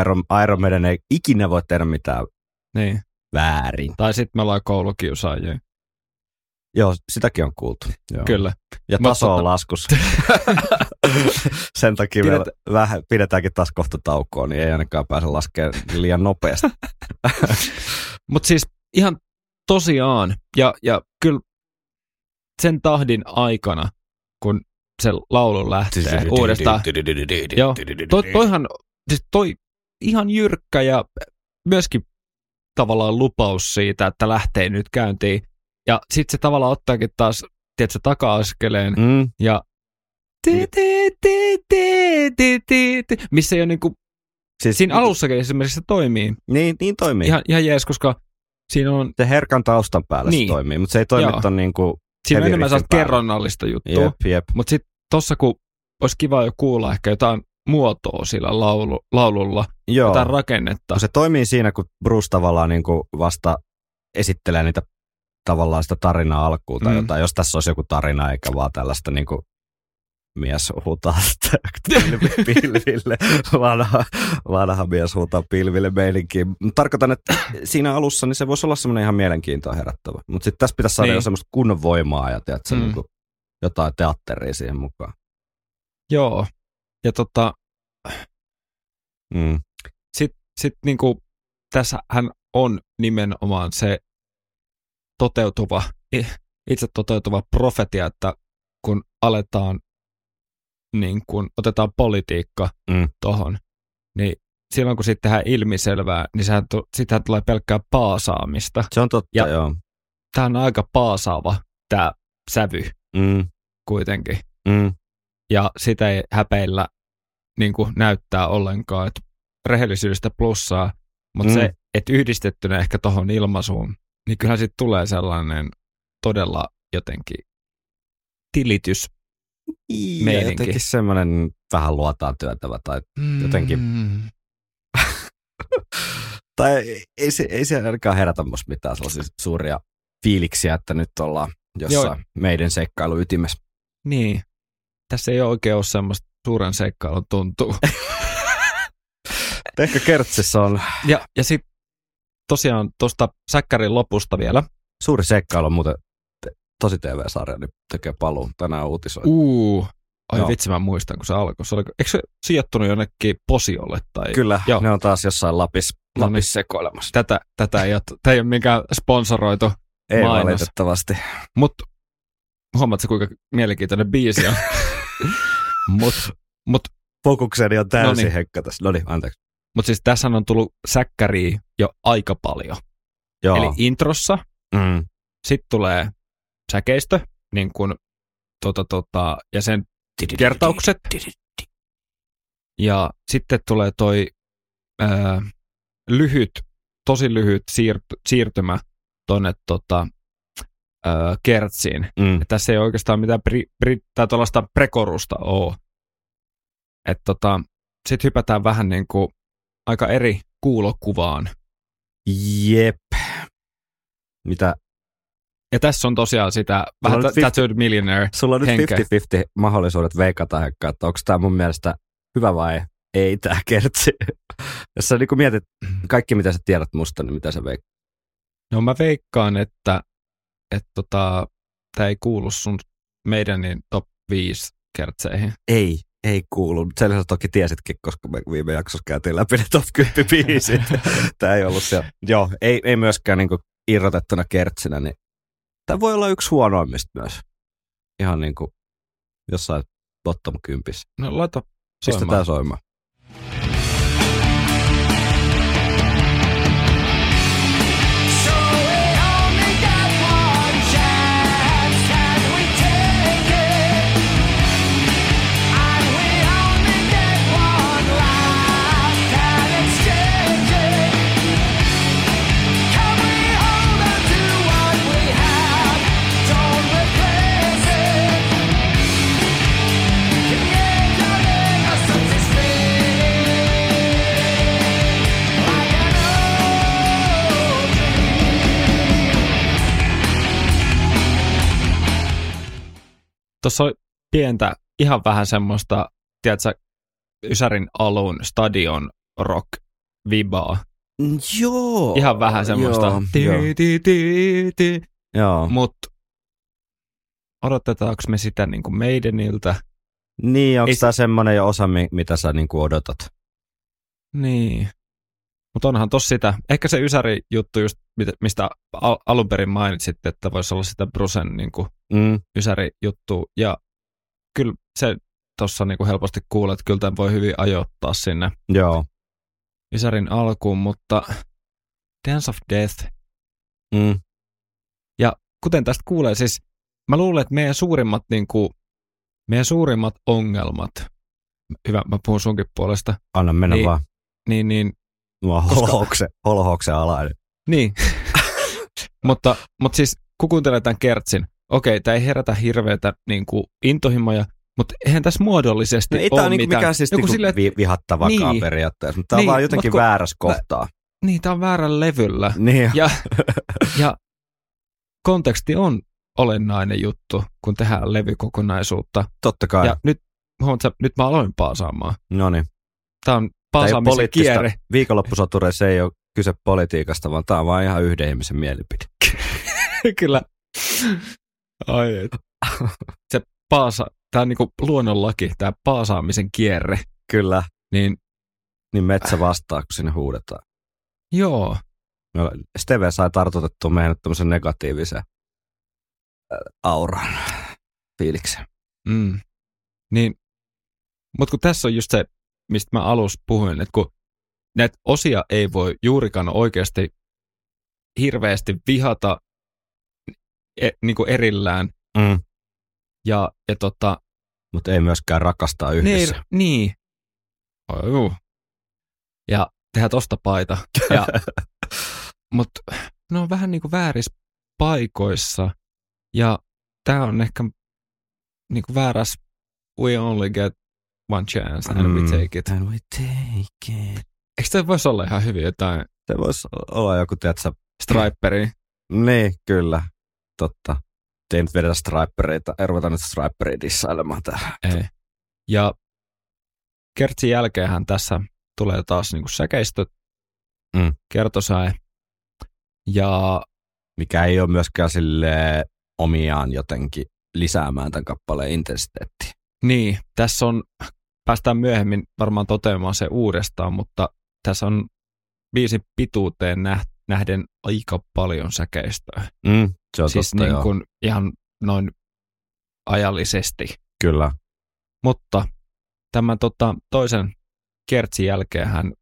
Iron, Iron Maiden ei ikinä voi tehdä mitään niin. väärin. Tai sitten me ollaan koulukiusaajia, Joo, sitäkin on kuultu. Joo. kyllä. Ja Mutta taso on tota- laskussa. [laughs] Sen takia me Pidetä- vähän, pidetäänkin taas kohta taukoa, niin ei ainakaan pääse laskemaan liian nopeasti. [laughs] Mutta siis ihan tosiaan, ja, ja kyllä sen tahdin aikana, kun se laulu lähtee uudestaan, Joo. toi, toihan, siis toi ihan jyrkkä ja myöskin tavallaan lupaus siitä, että lähtee nyt käyntiin. Ja sitten se tavallaan ottaakin taas, tiedätkö, taka-askeleen Mm, ja missä ei ole niinku, siis, siinä alussakin esimerkiksi se toimii Niin, niin toimii. ihan, ihan jees, koska siinä on, Se herkan taustan päällä Niin. se toimii, mutta se ei toimi ton niinku, siinä on enemmän sellaista kerronnallista juttua. jep, jep. Mutta sitten tossa kun olisi kiva jo kuulla ehkä jotain muotoa sillä laulu, laululla, Joo. jotain rakennetta. Se toimii siinä, kun Bruce tavallaan niinku vasta esittelee niitä tavallaan sitä tarinaa alkuun tai Mm. jotain, jos tässä olisi joku tarina eikä vaan tällaista niinku mies huutaa pilvi, pilville, vanha, vanha mies huutaa pilville meininkiin. Tarkoitan, että siinä alussa niin se voisi olla semmoinen ihan mielenkiintoa herättävä. Mutta sitten tässä pitäisi saada Niin. jo semmoista kunnon voimaa ja tiedätkö, Mm. niin jotain teatteria siihen mukaan. Joo. Ja tota, Mm. sitten sit niinku, tässähän on nimenomaan se toteutuva, itse toteutuva profetia, että kun aletaan, niin kun otetaan politiikka Mm. tohon, niin silloin kun sitten tehdään ilmiselvää, niin sehän tu- sitähän tulee pelkkää paasaamista. Se on totta, Ja- joo. Tämä on aika paasaava tämä sävy Mm. kuitenkin. Mm. Ja sitä ei häpeillä niin kuin näyttää ollenkaan, että rehellisyydestä plussaa, mutta mm. se, että yhdistettynä ehkä tuohon ilmaisuun, niin kyllähän sitten tulee sellainen todella jotenkin tilitys. Ja Meininki. jotenkin semmoinen vähän luotaan työntävä tai, Jotenkin. Mm. tai ei se, ei se ainakaan herätä musta mitään sellaisia suuria fiiliksiä, että nyt ollaan jossain Joo. meidän seikkailu ytimessä. Niin. Tässä ei oikein ole semmoista suuren seikkailun tuntuu. [laughs] Ehkä Kertsissä on ja ja sitten tosiaan tuosta Säkkärin lopusta vielä. suuri seikkailu, muuten te- tosi TV-sarja niin tekee paluun tänään uutisoi. Uu. Ai Joo. vitsi, mä muistan, kun se alkoi. Se oli, eikö se sijoittunut jonnekin Posiolle? Tai Kyllä, Joo. ne on taas jossain Lapis, No niin. Lapis sekoilemassa. tätä, tätä ei ole, tämä ei ole mikään sponsoroitu, Ei mainos. valitettavasti. mutta huomaatko kuinka mielenkiintoinen biisi on? [laughs] mutta mut, Fokukseni on täysin Noniin. hekka tässä. No niin, anteeksi. mut siis tässä on tullut säkkäriä jo aika paljon. Joo. Eli introssa, mm. sitten tulee säkeistö, niin kun, tota, tota, ja sen kertaukset. Ja sitten tulee toi ää, lyhyt, tosi lyhyt siirt- siirtymä tonne tota, ää, kertsiin. Mm. Tässä ei oikeastaan mitään bri, bri, tai tuollaista prekorusta ole. Että tota, sitten hypätään vähän niin kuin aika eri kuulokuvaan. Jep. Mitä? Ja tässä on tosiaan sitä vähän nyt 50 Tattooed Millionaire. Sulla on nyt Henke. 50-50 mahdollisuudet veikata, että onko tämä mun mielestä hyvä vai ei tämä kertsi. [laughs] Jos sä niin mietit kaikki, mitä sä tiedät musta, niin mitä sä veikkaat? No mä veikkaan, että et tota, tämä ei kuulu sun meidän niin top 5 kertseihin. Ei, ei kuulu. Sen sä toki tiesitkin, koska me viime jaksossa käytiin läpi ne top 10 biisit. Tämä ei ollut siellä. Joo, ei, ei myöskään niin irrotettuna kertsinä, niin tämä voi olla yksi huonoimmista myös. Ihan niin kuin jossain bottom kympissä. No laita Pistetään soimaan. soimaan. Tuossa oli pientä, ihan vähän semmoista, tiedätkö, Ysärin alun stadion rock vibaa. Joo. Ihan vähän semmoista. Joo, Ti, joo. ti, ti, ti. joo. Mut odotetaanko me sitä niin kuin Maideniltä? Niin, onko Ei- tämä semmoinen jo osa, mi- mitä sä niinku odotat? Niin. Mutta onhan tossa sitä, ehkä se Ysäri juttu just, mistä al- alun perin mainitsit, että voisi olla sitä Brusen niin kuin Mm. Ysäri juttu. Ja kyllä se tuossa niin kuin helposti kuulee, että kyllä tämän voi hyvin ajoittaa sinne Joo. Ysärin alkuun, mutta Dance of Death, Mm. kuten tästä kuulee, siis mä luulen, että meidän suurimmat, niin kuin, meidän suurimmat ongelmat, hyvä, mä puhun sunkin puolesta, Anna mennä Niin. vaan. niin, niin, Mua holhouksen, holhouksen alainen. niin. [laughs] mutta, mutta siis kun kuuntelee tämän kertsin, okei, tämä ei herätä hirveätä niin kuin, intohimoja, mutta eihän tässä muodollisesti No ei ole tää niinku mitään. mikään siis Joku niinku että- vi- vihattavakaan Niin. periaatteessa, mutta on Niin, vaan jotenkin kun- väärässä kohtaa. Niin, tämä on väärällä levyllä. Niin. Ja, [laughs] ja konteksti on olennainen juttu, kun tehdään levykokonaisuutta. Totta kai. Ja nyt huomaat sä, nyt mä aloin paasaamaan. No niin. Tää on paasaamisen kierre. Viikonloppusotureissa ei ole kyse politiikasta, vaan tämä on vaan ihan yhden ihmisen mielipide. [laughs] Kyllä. Ai, et. se paasa, tää on niinku luonnonlaki, tää paasaamisen kierre. Kyllä. Niin Niin metsä vastaa, kun sinne huudetaan. joo, No, Steve sai tartutettua meidän tämmöisen negatiivisen auran fiiliksen. Mm. Niin, mutta kun tässä on just se, mistä mä alussa puhuin, että kun näitä osia ei voi juurikaan oikeasti hirveästi vihata e, niin kuin erillään. Mm. Ja, ja tota, Mutta ei myöskään rakastaa niin, yhdessä. niin. Oh, juu. Ja tehdä tosta paita. Ja, [laughs] mutta ne on vähän niin kuin väärissä paikoissa. Ja tämä on ehkä niin kuin vääräs we only get one chance and we Mm. take it. And we take it. Eikö tämä voisi olla ihan hyvin jotain Se voisi olla joku, tiedätkö, striperi? [laughs] niin, kyllä, totta. Ei nyt vedetä stripereita, ei ruveta nyt striperia dissailemaan täällä. Ei. Ja kertsin jälkeenhän tässä tulee taas niin kuin säkeistöt, Mm. kertosäe. Ja Mikä ei ole myöskään sille omiaan jotenkin lisäämään tämän kappaleen intensiteettiä. niin, tässä on, päästään myöhemmin varmaan toteamaan se uudestaan, mutta tässä on biisin pituuteen näh- nähden aika paljon säkeistöä. Mm, se on siis totta, niin kuin ihan noin ajallisesti. Kyllä. Mutta tämän tota, toisen kertsin jälkeen hän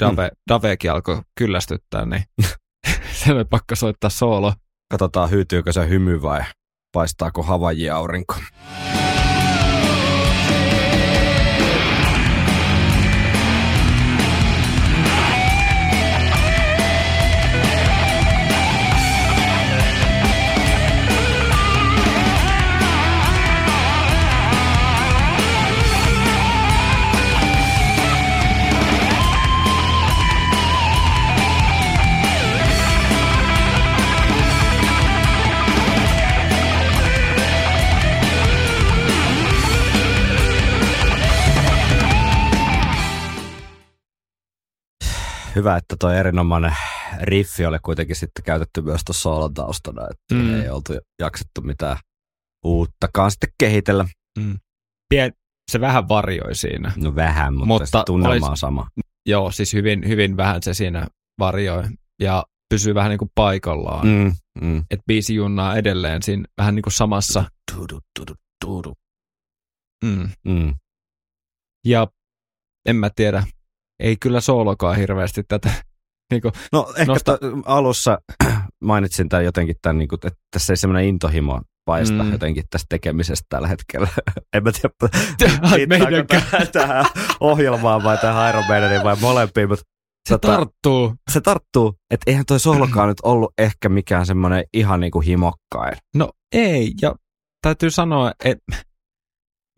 Dave, mm. Davekin alkoi kyllästyttää, niin [laughs] sen oli pakko soittaa soolo. Katsotaan, hyytyykö se hymy vai paistaako Havaji aurinko. Hyvä, että tuo erinomainen riffi oli kuitenkin sitten käytetty myös tuossa soolon taustana, että Mm. mm. ei oltu jaksettu mitään uuttakaan sitten kehitellä. Pien, se vähän varjoi siinä. No vähän, mutta, Mutta se tunnelma on sama. Joo, siis hyvin, hyvin vähän se siinä varjoi. Ja pysyy vähän niin kuin paikallaan. Mm. Mm, mm. Että biisi junnaa edelleen siinä vähän niin kuin samassa. Tudu, tudu, tudu. Mm. Mm. Ja en mä tiedä, ei kyllä soolokaan hirveästi tätä. Niin kuin, No ehkä Nosta- to, alussa [clears throat] mainitsin tämän jotenkin tämän, niin kuin, että tässä ei semmoinen intohimo paista Mm. jotenkin tästä tekemisestä tällä hetkellä. [laughs] en mä tiedä, [laughs] tämä [laughs] tähän ohjelmaan vai tähän Iron Maideniin vai molempiin, mutta se tota- tarttuu. se tarttuu, että eihän toi solokaan nyt ollut ehkä mikään semmoinen ihan niin kuin himokkain. No ei, ja täytyy sanoa, että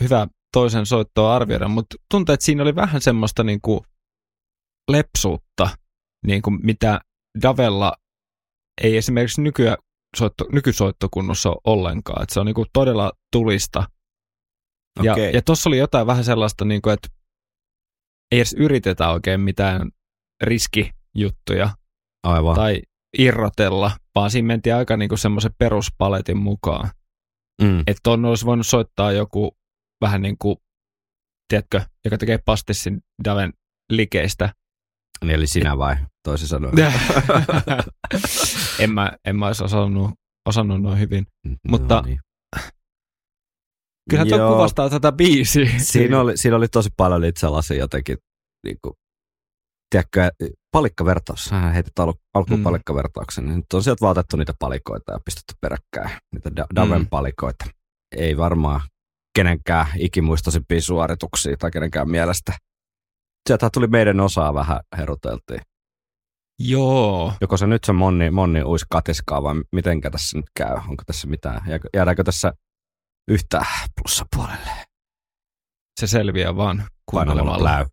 hyvä toisen soittoa arvioida, mutta tuntuu, että siinä oli vähän semmoista niin kuin lepsuutta, niin kuin mitä Davella ei esimerkiksi nykyä soitto, nykysoittokunnossa ole ollenkaan. Että se on niin kuin todella tulista. Ja, ja tuossa oli jotain vähän sellaista, niin kuin, että ei edes yritetä oikein mitään riskijuttuja Aivan. tai irrotella, vaan siinä mentiin aika niin semmoisen peruspaletin mukaan. Mm. Että ton olisi voinut soittaa joku vähän niin kuin, tiedätkö, joka tekee pastissin Daven likeistä. Niin eli sinä vai, toisin sanoen. [laughs] en, mä, en mä olisi osannut, osannut noin hyvin. Mutta- No niin. Kyllä tuo kuvastaa tätä biisiä. Siinä oli, siinä oli tosi paljon niitä sellaisia jotenkin, niin kuin, tiedätkö, palikkavertaus. Sähän heitit al- alkuun Mm. mm. palikkavertauksen. niin Nyt on sieltä vaan otettu niitä palikoita ja pistetty peräkkäin. Niitä da- Daven Mm. palikoita. Ei varmaan kenenkään ikimuistoisimpia suorituksia tai kenenkään mielestä. Sieltä tuli meidän osaa vähän heruteltiin. Joo. Joko se nyt se monni, monni uisi katiskaa vai mitenkä tässä nyt käy? Onko tässä mitään? Jääkö- Jäädäänkö tässä yhtään plussapuolelle? Se selviää vaan kuunnelemalla. läy.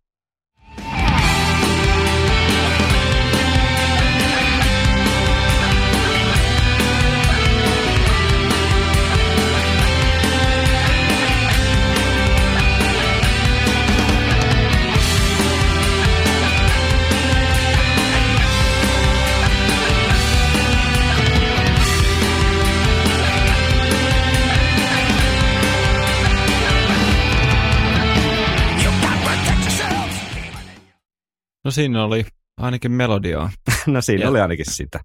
No siinä oli ainakin melodiaa. [laughs] no siinä Ja- oli ainakin sitä.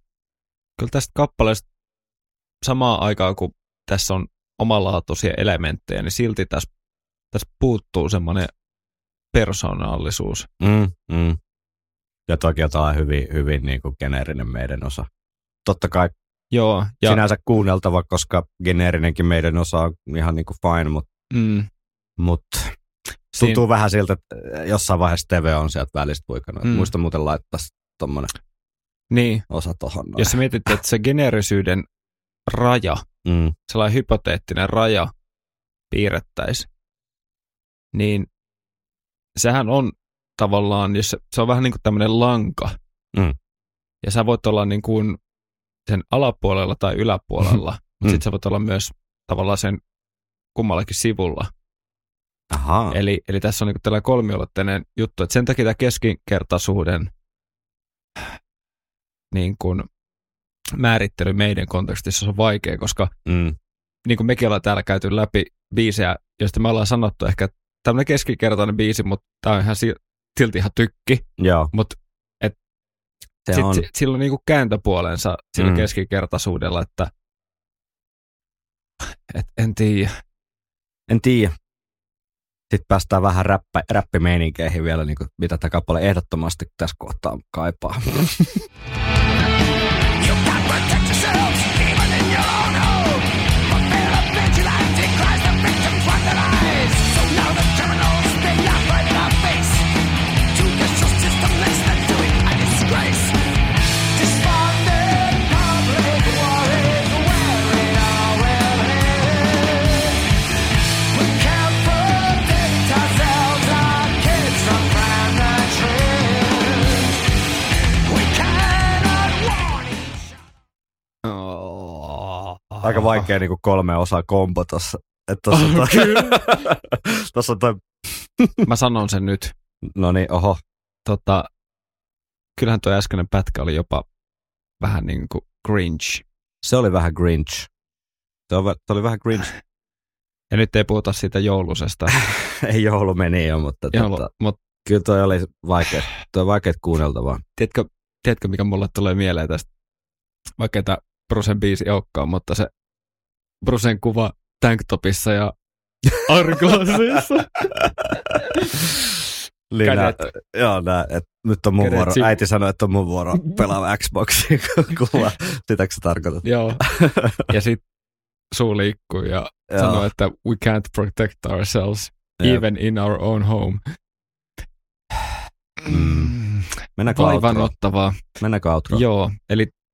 Kyllä tästä kappaleesta samaan aikaan, kun tässä on omalaatuisia elementtejä, niin silti tässä, tässä puuttuu semmoinen persoonallisuus. Mm, mm. Ja toki jotain hyvin, hyvin niin kuin geneerinen meidän osa. Totta kai Joo, ja. ja sinänsä kuunneltava, koska geneerinenkin meidän osa on ihan niin kuin fine, mutta mm, mut tuntuu vähän siltä, että jossain vaiheessa TV on sieltä välistä puikannut. Mm. Mm. Muista muuten laittaa tommonen niin, osa noin. jos sä mietit, että se generisyyden raja, Mm. sellainen hypoteettinen raja piirrettäisiin, niin sehän on tavallaan, jos se, se on vähän niin kuin tämmöinen lanka, Mm. ja sä voit olla niin kuin sen alapuolella tai yläpuolella, mutta Mm. sitten sä voit olla myös tavallaan sen kummallakin sivulla. Ahaa. Eli, eli tässä on niin tällainen kolmiulotteinen juttu, että sen takia tämä keskinkertaisuuden niin kuin määrittely meidän kontekstissa on vaikea, koska Mm. niin kuin mekin ollaan täällä käyty läpi biisejä, joista me ollaan sanottu ehkä että tämmöinen keskinkertainen biisi, mutta tämä on ihan si- silti ihan tykki, Joo. mutta Se sit, on. si- sillä on niin kuin kääntöpuolensa sillä Mm. keskinkertaisuudella, että et, en tiedä. En tiedä. Sitten päästään vähän räppä, räppimeininkeihin vielä, niin kuin, mitä tämä kappale ehdottomasti tässä kohtaa kaipaa. You Aika vaikea niin kuin kolme osaa kombo tossa. Että [laughs] tossa, on toi, toi, Mä sanon sen nyt. no niin, oho. Tota, kyllähän tuo äskeinen pätkä oli jopa vähän niin kuin cringe. Se oli vähän Grinch. Se, on, se oli vähän Grinch. Ja nyt ei puhuta siitä joulusesta. [laughs] Ei joulu meni jo, mutta Joulu, tota, mutta kyllä toi oli vaikea. Toi on vaikeet kuunneltavaa. tiedätkö, tiedätkö, mikä mulle tulee mieleen tästä? Vaikka tämä Brusen biisi ei olekaan, mutta se Brusen kuva tanktopissa ja [laughs] arglassissa. Liina, Kädet. joo, nää, et nyt on mun Kädet vuoro. Äiti sanoi, että on mun vuoro [laughs] pelaa Xboxia kuva. Sitäkö sä tarkoitat? Joo. [laughs] Ja sitten suu liikkuu ja Joo. sanoo, että we can't protect ourselves Jep. even in our own home. Mm. Mennäänkö outroon? Vaivannuttavaa. Mennäänkö outroon? Joo, eli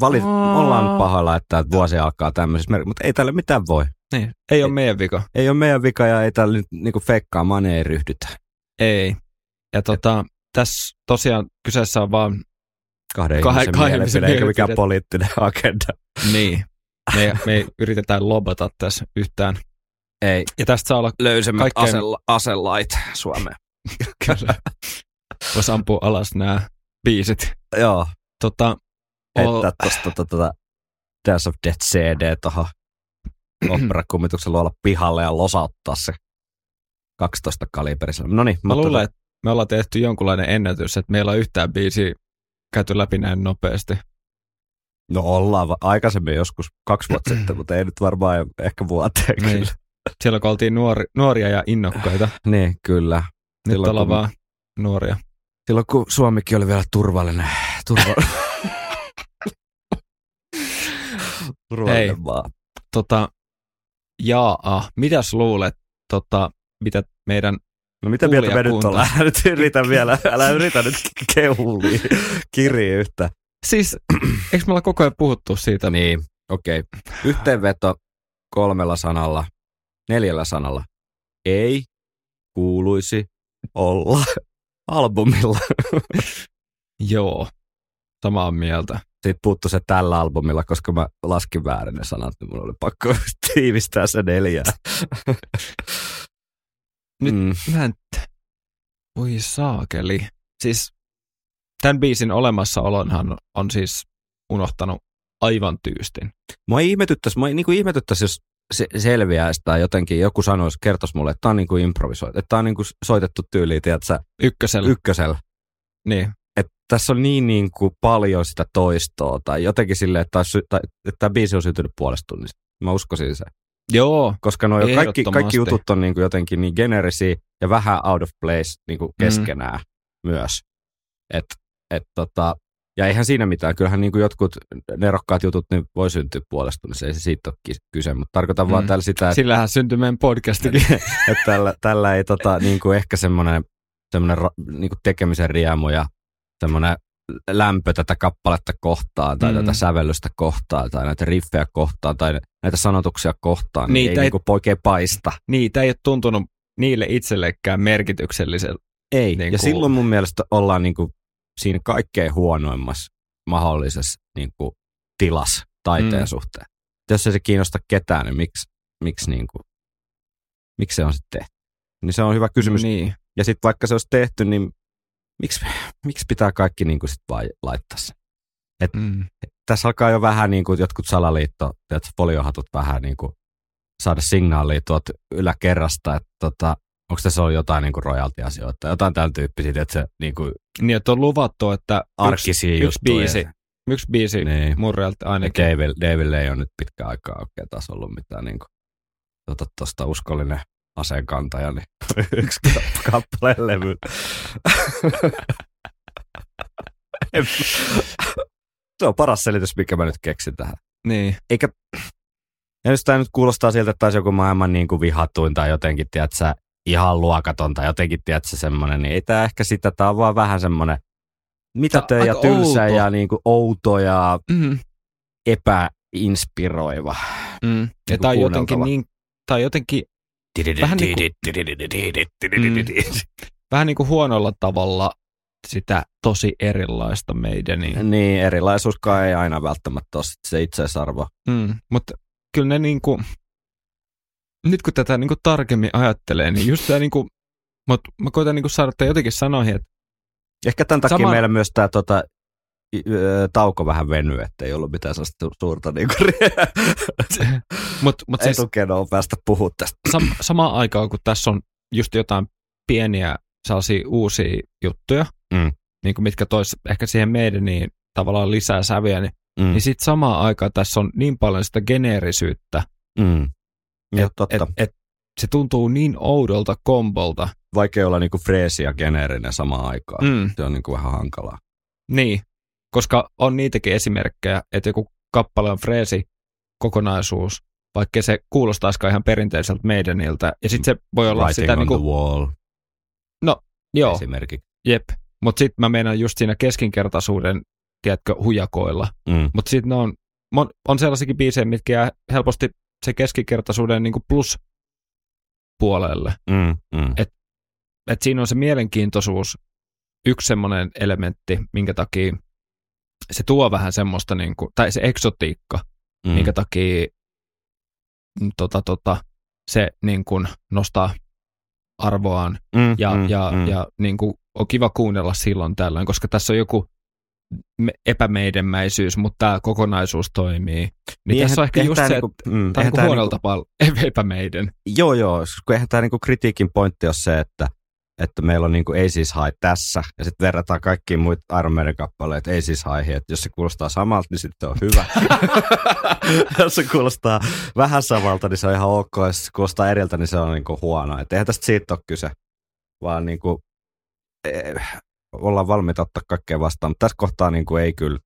Valit, Aa. ollaan pahalla, että vuosi alkaa tämmöisessä, mutta ei tälle mitään voi. niin, ei ole meidän vika. Ei ole meidän vika ja ei tällä nyt niinku fekkaamaan ei ryhdytä. Ei. Ja tota, tässä tosiaan kyseessä on vaan, Kahden Kahden- ihmisen kahden mielipide, ihmisen eikä mikään mielipide. poliittinen agenda. niin, me, me ei yritetään lobata tässä yhtään. Ei. Ja tästä saa olla Löysemmät Kaikkein- asella, aselait Suomeen. [laughs] kyllä, voisi ampua alas nämä biisit. Joo, Tota, heittää tosta tota, Dance of Death CD tohon [clears throat] operakummituksen luolla pihalle ja losauttaa se 12 kaliberisella. No niin, mä luulen, että me ollaan tehty jonkunlainen ennätys, että meillä on yhtään biisiä käyty läpi näin nopeasti. No ollaan va- aikaisemmin joskus kaksi vuotta [clears throat] sitten, mutta ei nyt varmaan ehkä vuoteen Niin. kyllä. Siellä kun oltiin nuori, nuoria ja innokkaita, [clears throat] Niin, kyllä. nyt Silloin, ollaan kun- vaan nuoria. Silloin kun Suomikin oli vielä turvallinen, turva... turvallinen Hei. maa. Tota, jaa, mitäs luulet, tota, mitä meidän No mitä mieltä me nyt ollaan? Älä [laughs] nyt yritä vielä, älä yritä nyt kehulia, kiri yhtä. Siis, eikö me olla koko ajan puhuttu siitä Niin, okei. Okay. Yhteenveto kolmella sanalla, neljällä sanalla. Ei kuuluisi olla albumilla. [laughs] Joo, samaa mieltä. Sitten puuttu se tällä albumilla, koska mä laskin väärin ne sanat, niin mun oli pakko [laughs] tiivistää se neljää. [laughs] Nyt Mm. mä en... Voi saakeli. Siis tämän biisin olemassaolonhan on siis unohtanut aivan tyystin. Mua ihmetyttäisi, mua niinku ihmetyttäisi, jos se selviäisi tai jotenkin joku sanoisi, kertoisi mulle, että tämä on niinku improvisoitu, että tämä on niinku soitettu tyyliin, tiedätkö, Ykkösellä. ykkösellä. niin. Tässä on niin, niin kuin paljon sitä toistoa tai jotenkin silleen, että, taas sy- tai, että tämä biisi on syntynyt puolesta tunnista. Mä uskoisin se. Joo, Koska nuo kaikki, kaikki jutut on niin kuin jotenkin niin generisiä ja vähän out of place niin kuin keskenään mm. myös. Et, et tota, ja eihän siinä mitään. Kyllähän niin kuin jotkut nerokkaat jutut niin voi syntyä puolesta. Ei se siitä ole kyse, mutta tarkoitan mm. vaan Mm. tällä sitä, että sillähän syntyi meidän podcastikin. [laughs] että tällä, tällä ei tota, niin kuin ehkä semmoinen, semmoinen ra- niin kuin tekemisen riemu ja semmoinen lämpö tätä kappaletta kohtaan tai Mm. tätä sävellystä kohtaan tai näitä riffejä kohtaan tai näitä sanotuksia kohtaan, niin Niitä ei, ei- niin kuin oikein paista. Niitä ei ole tuntunut niille itsellekään merkitykselliseltä. Ei, Niin ja kuin- silloin mun mielestä ollaan niin kuin siinä kaikkein huonoimmassa mahdollisessa niin kuin tilas taiteen Mm. suhteen. Jos ei se kiinnosta ketään, niin miksi, miksi, niin kuin, miksi se on sitten tehty? Niin se on hyvä kysymys. Niin. Ja sitten vaikka se olisi tehty, niin miksi, miksi pitää kaikki niin kuin sit vaan laittaa se? Mm. Tässä alkaa jo vähän niin kuin jotkut salaliitto, tiedätkö, foliohatut vähän niin kuin saada signaalia tuolta yläkerrasta, että tota, onko tässä ollut jotain niin kuin royalty-asioita, jotain tämän tyyppisiä, että se niin kuin Niin, että on luvattu, että yksi, arkisia yksi juttuja. biisi, yksi biisi Niin. Murrealta Ja ainakin. David, Davidille ei ole nyt pitkä aikaa oikein taas ollut mitään niin kuin, tuota, tuosta uskollinen aseenkantaja, niin [laughs] yksi kap- kappaleen levy. Se on paras selitys, mikä mä nyt keksin tähän. Niin. Eikä, ja jos tämä nyt kuulostaa siltä, että taisi joku maailman niin kuin vihatuin tai jotenkin, tiedätkö, ihan luokaton tai jotenkin, tiedätkö, semmoinen, niin ei tämä ehkä sitä, tämä on vaan vähän semmoinen mitätön ja tylsä outo. ja niin kuin outo ja Mm. epäinspiroiva. Mm. Ja Niinku tai jotenkin niin, tai jotenkin Vähän niinku- vähän niin kuin huonolla tavalla sitä tosi erilaista meidän. Niin. Niin, erilaisuuskaan ei aina välttämättä ole se itseisarvo. Mm. Mutta kyllä ne niin kuin, nyt kun tätä niin kuin tarkemmin ajattelee, niin just tämä niin kuin, mut mä koitan niin kuin saada jotenkin sanoihin, että Ehkä tämän takia Sama- meillä myös tämä tota, tauko vähän venyy, että ei ollut mitään sellaista su- suurta niinku, [laughs] mut, mut siis etukenoa päästä puhua tästä. sam- samaan aikaan, kun tässä on just jotain pieniä sellaisia uusia juttuja, Mm. niin kuin mitkä tois ehkä siihen meidän niin tavallaan lisää sävyjä, niin, Mm. niin sitten samaan aikaan tässä on niin paljon sitä geneerisyyttä, Mm. Ja et, totta. et, et, se tuntuu niin oudolta kombolta. Vaikea olla niinku freesi ja geneerinen samaan aikaan. Mm, Se on niinku vähän hankalaa. niin, koska on niitäkin esimerkkejä, että joku kappale on freesi kokonaisuus, vaikka se kuulostaisikaan ihan perinteiseltä meidäniltä. Ja sitten se voi olla Writing sitä on niin the kuin, wall joo, esimerkiksi. jep. Mutta sitten mä menen just siinä keskinkertaisuuden, tiedätkö, hujakoilla. Mm. Mutta sitten on, mon- on sellaisiakin biisejä, mitkä jää helposti se keskikertaisuuden niin plus puolelle. Mm. Mm. Et siinä on se mielenkiintoisuus, yksi semmoinen elementti, minkä takia se tuo vähän semmoista, niin kuin, tai se eksotiikka, Mm. minkä takia mm, tota, tota, se niin kuin nostaa arvoaan Mm, ja, mm, ja, mm. ja niin kuin on kiva kuunnella silloin tällöin, koska tässä on joku me- epämeidemmäisyys, mutta tämä kokonaisuus toimii. Niin, niin tässä on ehkä just se, niinku, että mm, tämä on niin tää huonolta tapaa [laughs] epämeiden. Joo, joo, kun eihän tämä niinku kritiikin pointti ole se, että, että meillä on niinku ei siis High tässä, ja sitten verrataan kaikkiin muita Iron Maiden kappaleita ei siis High, että jos se kuulostaa samalta, niin sitten on hyvä. [laughs] jos se kuulostaa vähän samalta, niin se on ihan ok, jos se kuulostaa eriltä, niin se on niinku huono. Et eihän tästä siitä ole kyse, vaan niinku, eh, ollaan valmiita ottaa kaikkea vastaan, mutta tässä kohtaa niinku ei kyllä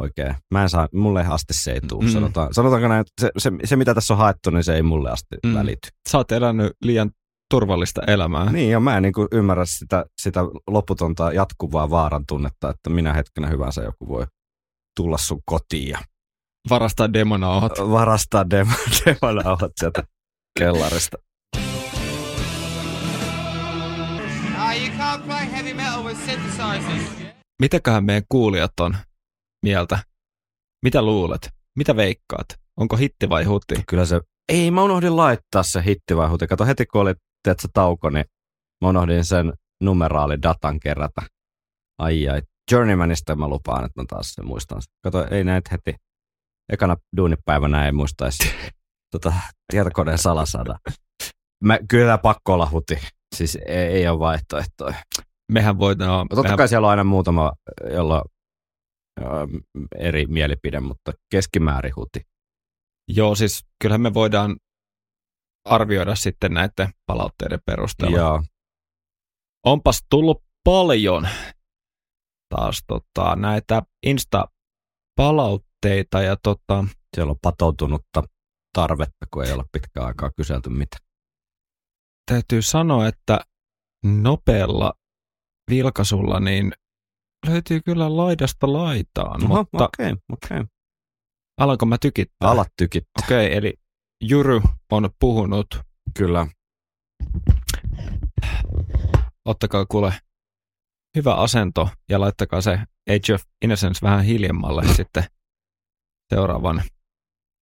oikein. Mä en saa, mulle asti se ei tule, Mm. sanotaan, sanotaanko näin, että se, se, se, mitä tässä on haettu, niin se ei mulle asti mm. välity. Sä oot elänyt liian turvallista elämää. Niin, ja mä en niin kuin ymmärrä sitä, sitä loputonta jatkuvaa vaaran tunnetta, että minä hetkenä hyvänsä joku voi tulla sun kotiin ja varastaa demonauhat. varastaa demo, [laughs] demonauhat sieltä kellarista. Ah. Mitäköhän meidän kuulijat on mieltä? Mitä luulet? Mitä veikkaat? Onko hitti vai huti? Kyllä se, ei mä unohdin laittaa se hitti vai huti. Kato heti kun oli tiedätkö, tauko, niin mä unohdin sen numeraalidatan kerätä. Ai ai. Journeymanista mä lupaan, että mä taas sen muistan. Kato, ei näitä heti. Ekana duunipäivänä ei muistaisi [laughs] tota, tietokoneen salasada. Mä, kyllä pakko olla huti. Siis ei, ei ole vaihtoehtoja. Mehän voidaan... Totta mehän, kai siellä on aina muutama, jolla on eri mielipide, mutta keskimäärin huti. Joo, siis kyllähän me voidaan arvioida sitten näiden palautteiden perusteella. Joo. Onpas tullut paljon taas tota, näitä Insta-palautteita ja tota, Siellä on patoutunutta tarvetta, kun ei ole pitkään aikaa kyselty mitään. täytyy sanoa, että nopealla vilkaisulla niin löytyy kyllä laidasta laitaan, Oho, mutta okei, okei. alanko mä tykittää? Alat tykittää. Okei, okay, eli Jyry on puhunut. Kyllä. Ottakaa kuule hyvä asento ja laittakaa se Age of Innocence vähän hiljemmalle [laughs] sitten seuraavan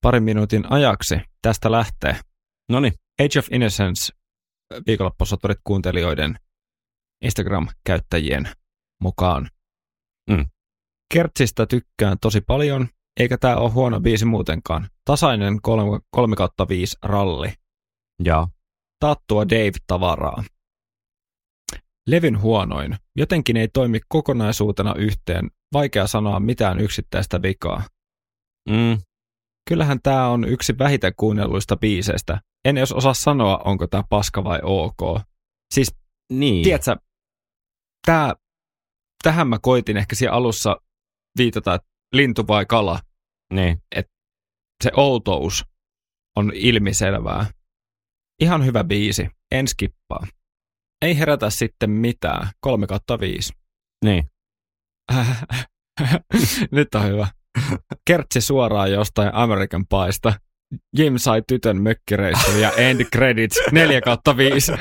parin minuutin ajaksi. Tästä lähtee. No niin, Age of Innocence viikonloppusoturit kuuntelijoiden Instagram-käyttäjien mukaan. Mm. Kertsistä tykkään tosi paljon, eikä tämä ole huono biisi muutenkaan. Tasainen 3, 3 kautta 5 ralli. joo. Taattua Dave-tavaraa. Levyn huonoin. Jotenkin ei toimi kokonaisuutena yhteen. Vaikea sanoa mitään yksittäistä vikaa. Mm. Kyllähän tämä on yksi vähiten kuunnelluista biiseistä. En edes osaa sanoa, onko tämä paska vai ok. Siis, Niin. tiedätkö, tää, tähän mä koitin ehkä siinä alussa viitata, että lintu vai kala. Niin. Se outous on ilmiselvää. Ihan hyvä biisi, en skippaa. Ei herätä sitten mitään, 3 kautta 5. Niin. [laughs] Nyt on hyvä. Kertsi suoraan jostain American Paista. Jim sai tytön mökkireissun ja end credits [laughs] 4 kautta 5.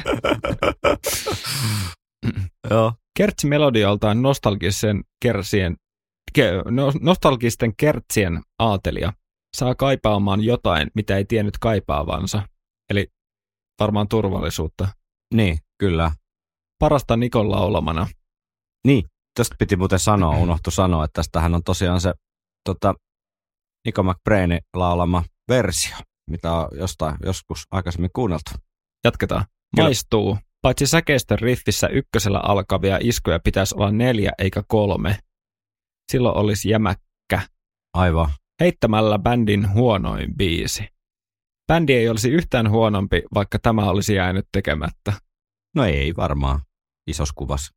Joo. Kertsi melodialtaan nostalgisen kersien, ke, nostalgisten kertsien aatelia saa kaipaamaan jotain, mitä ei tiennyt kaipaavansa. Eli varmaan turvallisuutta. Niin, kyllä. Parasta Nikon laulamana. Niin, tästä piti muuten sanoa, unohtu sanoa, että tästähän on tosiaan se tota, Nico McBrainin laulama versio, mitä on jostain joskus aikaisemmin kuunneltu. Jatketaan. Kyllä. Maistuu. Paitsi säkeistön riffissä ykkösellä alkavia iskuja pitäisi olla neljä eikä kolme. Silloin olisi jämäkkä. Aivan. Heittämällä bändin huonoin biisi. Bändi ei olisi yhtään huonompi, vaikka tämä olisi jäänyt tekemättä. No ei varmaan isossa kuvassa.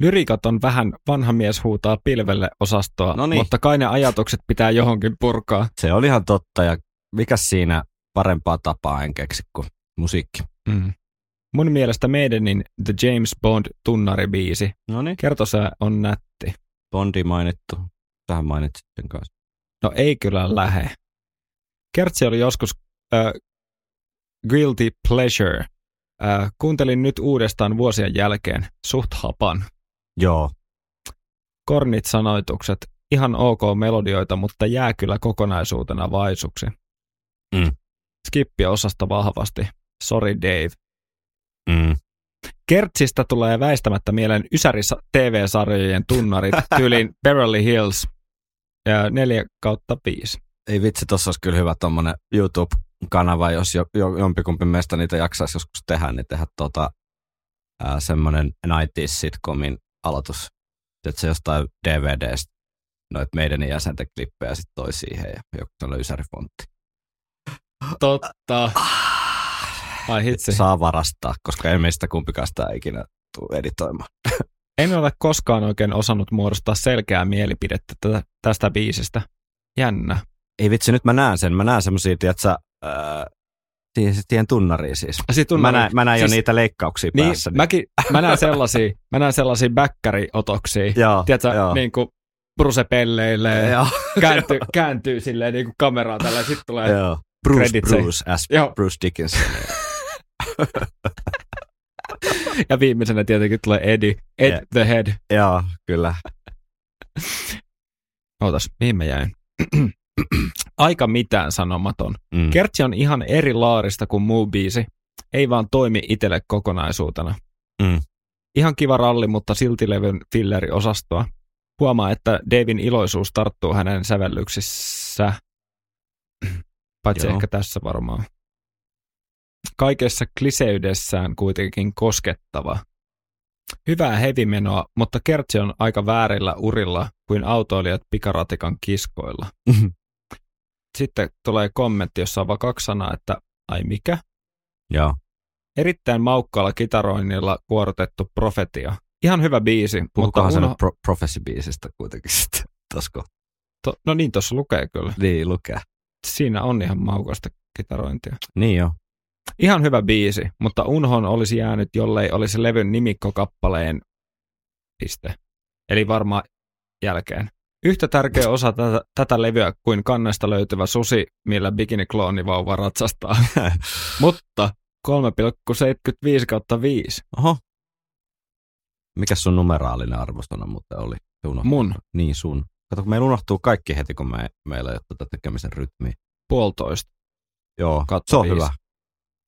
Lyrikat on vähän vanha mies huutaa pilvelle osastoa, No niin. mutta kai ne ajatukset pitää johonkin purkaa. Se oli ihan totta ja mikä siinä parempaa tapaa en keksi kuin musiikki. Mm. Mun mielestä meidänin The James Bond tunnaribiisi. No niin. Kertosää on nätti. Bondi mainittu. Tähän mainitsit sen kanssa. No ei kyllä lähe. Kertsi oli joskus äh, Guilty Pleasure. Äh, kuuntelin nyt uudestaan vuosien jälkeen. Suht hapan. Joo. Kornit sanoitukset. Ihan ok melodioita, mutta jää kyllä kokonaisuutena vaisuksi. Mm. Skippi osasta vahvasti. Sorry Dave. Mm. Kertsistä tulee väistämättä mieleen Ysäri TV-sarjojen tunnarit [laughs] tyylin Beverly Hills ja 4 kautta 5. Ei vitsi, tossa olisi kyllä hyvä tommonen YouTube-kanava, jos jo, jo, jompikumpi meistä niitä jaksaisi joskus tehdä, niin tehdä tota, ää, semmonen 90s sitcomin aloitus. Että se jostain DVDstä noit meidän jäsenten klippejä sitten toi siihen ja joku sellainen ysärifontti. Totta. Ai hitsi. Saa varastaa, koska ei meistä kumpikaan sitä ikinä tule editoimaan. [laughs] En ole koskaan oikein osannut muodostaa selkeää mielipidettä tätä, tästä biisistä. Jännä. Ei vitsi, nyt mä näen sen. Mä näen semmosia, tiedätkö, ää, siihen, siihen tunnariin siis. Sit Mä näen, mä näen jo siis- niitä leikkauksia Niin, päässä. mäkin, mä näen sellaisia, mä näen sellaisia bäkkäriotoksia. [laughs] Joo, Tiedätkö, joo. niin kuin Bruce pelleilee, [laughs] kääntyy, kääntyy silleen niin kuin kameraan tällä, sitten tulee Joo. Bruce. Bruce, as Joo. Bruce Dickinson. [laughs] Ja viimeisenä tietenkin tulee Eddie, Ed Yeah. the Head. Joo, kyllä. [laughs] Ootas, mihin mä jäin? [clears throat] Aika mitään sanomaton. Mm. Kertsi on ihan eri laarista kuin muu biisi. Ei vaan toimi itelle kokonaisuutena. Mm. Ihan kiva ralli, mutta silti levyn filleriosastoa. Huomaa, että Davin iloisuus tarttuu hänen sävellyksissä. [clears throat] Paitsi Joo. ehkä tässä varmaan. Kaikessa kliseydessään kuitenkin koskettava. Hyvää hevimenoa, mutta Kertsi on aika väärillä urilla kuin autoilijat pikaratikan kiskoilla. Sitten tulee kommentti, jossa on vaan kaksi sanaa, että ai mikä? Joo. Erittäin maukkaalla kitaroinnilla kuorotettu profetia. Ihan hyvä biisi, Puhutaan mutta uno... pro- Prophecy-biisistä kuitenkin sitten. Tosko. to... No niin, tuossa lukee kyllä. Niin, lukee. Siinä on ihan maukasta kitarointia. Niin jo. Ihan hyvä biisi, mutta unhon olisi jäänyt, jollei olisi levyn nimikkokappaleen piste. Eli varmaan jälkeen. Yhtä tärkeä osa tätä, tätä levyä kuin kannesta löytyvä susi, millä bikini-kloonivauva ratsastaa. [laughs] mutta 3,75 kautta 5. Oho. Mikä sun numeraalinen arvostana muuten oli? Mun Niin sun. Kato, kun meillä unohtuu kaikki heti, kun me, meillä ei ole tätä tekemisen rytmiä. puolitoista. Joo, Kautta se on viisi. hyvä.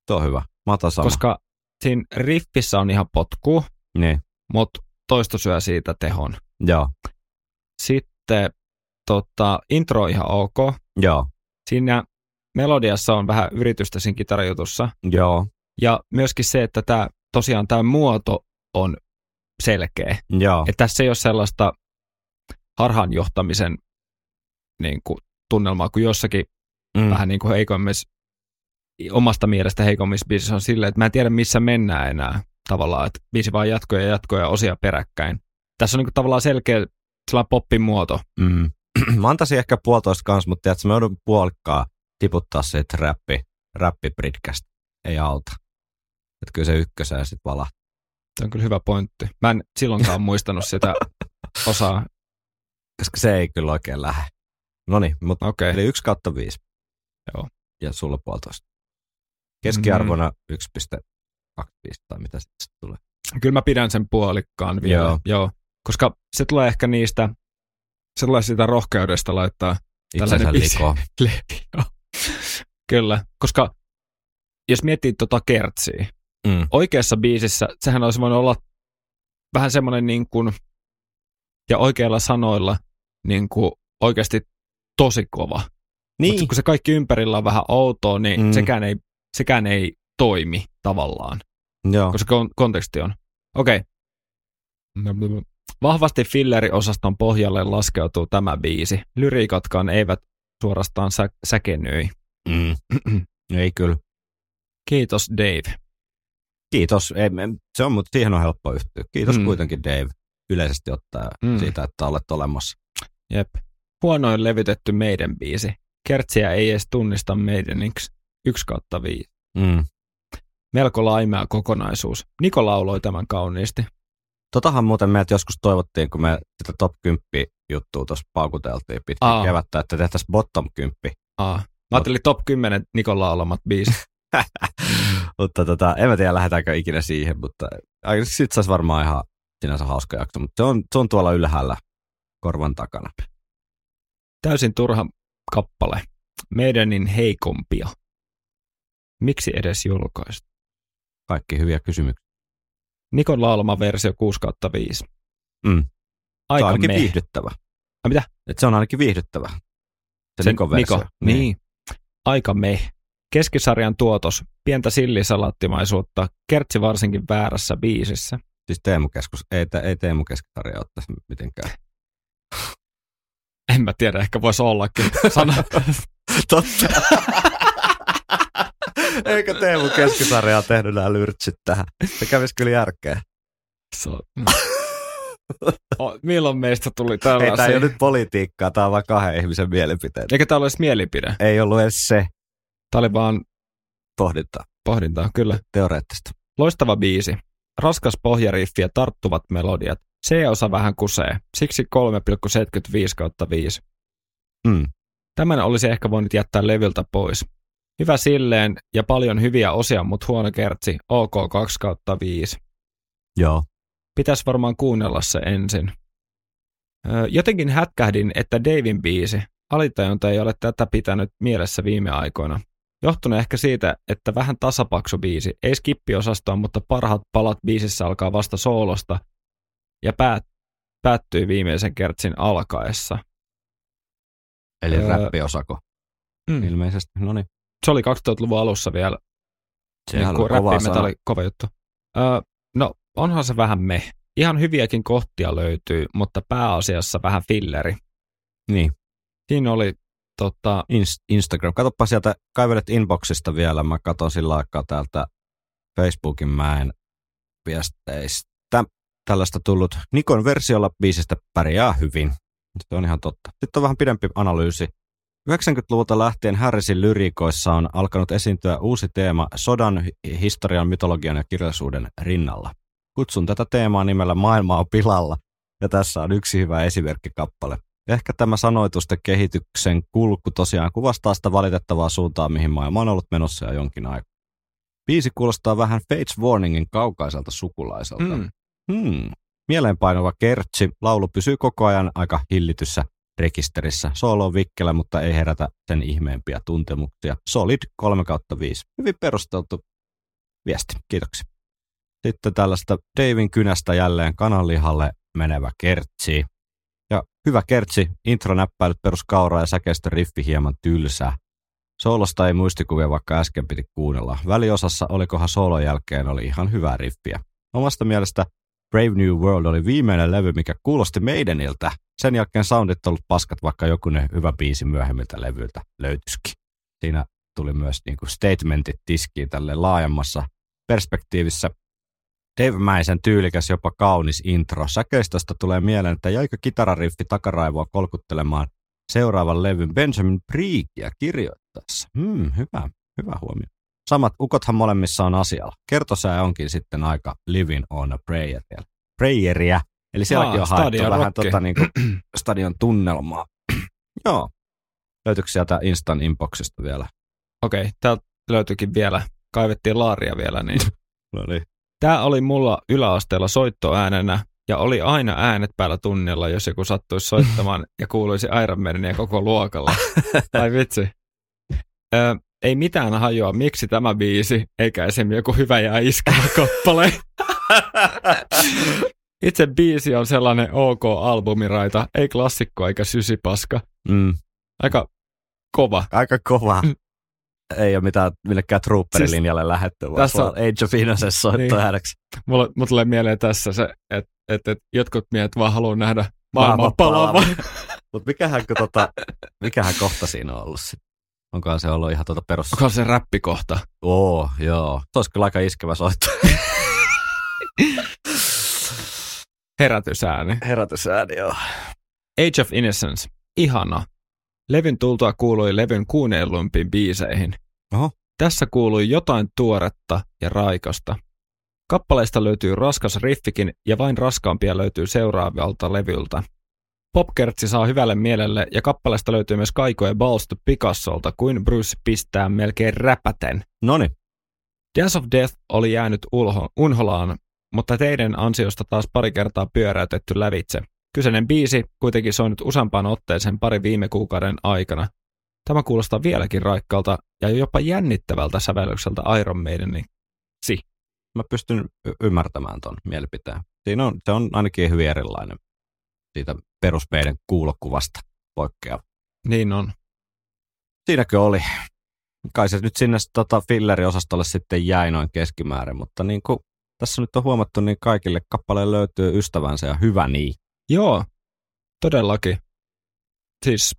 Se on hyvä. Mä otan sama. Koska siinä riffissä on ihan potku, Niin, mutta toisto syö siitä tehon. joo, Sitten tota, intro on ihan ok. joo, Siinä melodiassa on vähän yritystä siinä kitarajutussa. joo, Ja myöskin se, että tämä, tosiaan tämä muoto on selkeä. joo. Että tässä ei ole sellaista harhaanjohtamisen niin kuin, tunnelmaa kuin jossakin Mm. vähän niin kuin heikommissa, omasta mielestä heikommissa biisissä on silleen, että mä en tiedä missä mennään enää tavallaan, että biisi vaan jatkoja ja jatkoja osia peräkkäin. Tässä on niin kuin, tavallaan selkeä sellainen poppin muoto. Mm. [clears throat] Mä antaisin ehkä puolitoista kanssa, mutta tiedätkö, mä joudun puolikkaa tiputtaa siitä räppi, räppibritkästä. Ei auta. Että kyllä se ykköseen sitten valahtaa. Se on kyllä hyvä pointti. Mä en silloinkaan [laughs] muistanut sitä osaa. Koska se ei kyllä oikein lähde. No niin, mutta Okei. eli yksi kautta viisi. Joo. Ja sulla puolitoista. Keskiarvona mm. 1,25 tai mitä sitten tulee. Kyllä mä pidän sen puolikkaan vielä. Joo. Joo. Koska se tulee ehkä niistä, se tulee sitä rohkeudesta laittaa Itsensä likoon. [laughs] Kyllä, koska jos miettii tota kertsiä, Mm. oikeassa biisissä sehän olisi voinut olla vähän semmoinen niin kuin, ja oikeilla sanoilla niin kuin oikeasti tosi kova. Niin. Mutta kun se kaikki ympärillä on vähän outoa, niin mm. sekään, ei, sekään ei toimi tavallaan, Joo. koska kon- konteksti on. Okei. Okay. Vahvasti filleriosaston pohjalle laskeutuu tämä biisi. Lyriikatkaan eivät suorastaan sä- säkenöi. Mm. [clears throat] ei kyllä. Kiitos Dave. Kiitos. Ei, se on, mutta siihen on helppo yhtyä. Kiitos mm. Kuitenkin Dave yleisesti ottaen mm. Siitä, että olet olemassa. Jep. Huonoin levytetty meidän biisi. Kertsiä ei edes tunnista meideniksi. 1 kautta 5. Mm. Melko laimea kokonaisuus. Niko lauloi tämän kauniisti. Totahan muuten meiltä joskus toivottiin, kun me sitä top 10 juttua tuossa paukuteltiin pitkin Aa. kevättä, että tehtäisiin bottom 10. Aa. Mä ajattelin top 10 Nikon laulamat biisit. [laughs] mutta tota, en mä tiedä, lähdetäänkö ikinä siihen, mutta sitten saisi varmaan ihan sinänsä hauska jakso, mutta se on, se on tuolla ylhäällä korvan takana. Täysin turha kappale. Meidänin heikompia. Miksi edes julkaistu? Kaikki hyviä kysymyksiä. Nikon laulama versio 6 kautta 5. Mm. Se on Aika ainakin meh. viihdyttävä. Ai mitä? Et se on ainakin viihdyttävä. Se, Se Nikon versio. Niko. Niin. Aika meh. Keskisarjan tuotos. Pientä sillisalattimaisuutta. Kertsi varsinkin väärässä biisissä. Siis Teemu Keskus, ei, te, ei Teemu Keskisarja ottaisi mitenkään. En mä tiedä, ehkä voisi ollakin. Sana. [laughs] Totta. [laughs] [laughs] Eikö Teemu Keskisarja ole tehnyt nämä lyrtsit tähän? Se kävisi kyllä järkeä. Se on- O, Milloin meistä tuli Ei, tämä ei tällaisia? ole nyt politiikkaa, tämä on vain kahden ihmisen mielipiteet. Eikä tää ole edes mielipide. Ei ollut edes se Tää oli vaan pohdinta, pohdintaa, kyllä. teoreettista. Loistava biisi. Raskas pohjariffi ja tarttuvat melodiat. C-osa vähän kusee, siksi 3,75 kautta 5. Mm. Tämän olisi ehkä voinut jättää levyltä pois. Hyvä silleen ja paljon hyviä osia, mutta huono kertsi, OK 2 kautta 5. Joo. Pitäisi varmaan kuunnella se ensin. Jotenkin hätkähdin, että Davin biisi, alitajunta ei ole tätä pitänyt mielessä viime aikoina. Johtunut ehkä siitä, että vähän tasapaksu biisi, ei skippiosastoa, mutta parhaat palat biisissä alkaa vasta soolosta ja päät, päättyy viimeisen kertsin alkaessa. Eli Öö, räppiosako Mm. ilmeisesti. No niin. Se oli 2000-luvun alussa vielä Sehän niin on kuin kova kova juttu. Öö, no, onhan se vähän me. Ihan hyviäkin kohtia löytyy, mutta pääasiassa vähän filleri. Niin. Siinä oli tota, Inst- Instagram. Katoppa sieltä, kaivelet inboxista vielä. Mä katon sillä aikaa täältä Facebookin mäen viesteistä. Tällaista tullut Nikon versiolla biisistä pärjää hyvin. Se on ihan totta. Sitten on vähän pidempi analyysi. 90-luvulta lähtien Harrisin lyriikoissa on alkanut esiintyä uusi teema sodan, hi- historian, mytologian ja kirjallisuuden rinnalla. Kutsun tätä teemaa nimellä Maailma on pilalla, ja tässä on yksi hyvä esimerkkikappale. Ehkä tämä sanoitusten kehityksen kulku tosiaan kuvastaa sitä valitettavaa suuntaa, mihin maailma on ollut menossa jo jonkin aikaa. Biisi kuulostaa vähän Fates Warningin kaukaiselta sukulaiselta. mm, Hmm. Mieleenpainuva kertsi. Laulu pysyy koko ajan aika hillityssä rekisterissä. Soolo on vikkelä, mutta ei herätä sen ihmeempiä tuntemuksia. Solid 3 kautta 5. Hyvin perusteltu viesti. Kiitoksia. Sitten tällaista Davin kynästä jälleen kananlihalle menevä kertsi. Ja hyvä kertsi, intronäppäilyt peruskauraa ja säkeistön riffi hieman tylsää. Soolosta ei muistikuvia, vaikka äsken piti kuunnella. Väliosassa olikohan soolon jälkeen oli ihan hyvää riffiä. Omasta mielestä Brave New World oli viimeinen levy, mikä kuulosti meidäniltä. Sen jälkeen soundit ollut paskat, vaikka joku ne hyvä biisi myöhemmiltä levyiltä löytyisikin. Siinä tuli myös niinku statementit tiskiin tälle laajemmassa perspektiivissä. Dave Mäisen tyylikäs, jopa kaunis intro. Säkeistöstä tulee mieleen, että jäikö kitarariffi takaraivoa kolkuttelemaan seuraavan levyn Benjamin Breakia kirjoittaessa. Hmm, hyvä, hyvä huomio. Samat ukothan molemmissa on asialla. Kertosää onkin sitten aika living on a prayer. Prayeria. Eli sielläkin Aa, on haettu stadion vähän tota, niin kuin, [clears throat] stadion tunnelmaa. [clears throat] Joo. Löytyykö sieltä Instan inboxista vielä? okei, okay, täältä löytyikin vielä, kaivettiin laaria vielä, niin [laughs] No niin. Tämä oli mulla yläasteella soittoäänenä ja oli aina äänet päällä tunnilla, jos joku sattuisi soittamaan [laughs] ja kuuluisi Iron Maidenia koko luokalla. Ai vitsi. Ö, ei mitään hajoa, miksi tämä biisi, eikä esim. joku hyvä ja iskevä [laughs] kappale. Itse biisi on sellainen OK-albumiraita, ei klassikko eikä sysipaska. Mm. Aika kova. Aika kova. Mm. Ei ole mitään millekään trooper-linjalle siis lähetty, vaan tässä on- Age of Innocence soittoääneksi. Mulla, mulla tulee mieleen tässä se, että et, et jotkut miehet vaan haluaa nähdä Maailman palavan. Mutta mikähän, kun tota, mikähän kohta siinä on ollut sitten? Onkohan se ollut ihan tuota perus... Onko se räppikohta? Oo, joo. Se olisi kyllä aika iskevä soitto. [laughs] Herätysääni. Herätysääni, joo. Age of Innocence. Ihana. Levyn tultua kuului levyn kuunnellumpiin biiseihin. Oho. Tässä kuului jotain tuoretta ja raikasta. Kappaleista löytyy raskas riffikin ja vain raskaampia löytyy seuraavalta levyltä. Popkertsi saa hyvälle mielelle ja kappaleesta löytyy myös kaikoja Balls to Picassolta, kuin Bruce pistää melkein räpäten. Noniin. Dance of Death oli jäänyt ulho, unholaan, mutta teidän ansiosta taas pari kertaa pyöräytetty lävitse. Kyseinen biisi kuitenkin soinut useampaan otteeseen pari viime kuukauden aikana. Tämä kuulostaa vieläkin raikkaalta ja jopa jännittävältä sävellykseltä Iron Maidenin. Mä pystyn y- ymmärtämään ton mielipiteen. Siinä on, se on ainakin hyvin erilainen siitä perus meidän kuulokuvasta poikkeava. Niin on. Siinäkö oli? Kai se nyt sinne tota, filleriosastolle sitten jäi noin keskimäärin, mutta niin kuin tässä nyt on huomattu, niin kaikille kappaleen löytyy ystävänsä ja hyvä niin. Joo, todellakin. Siis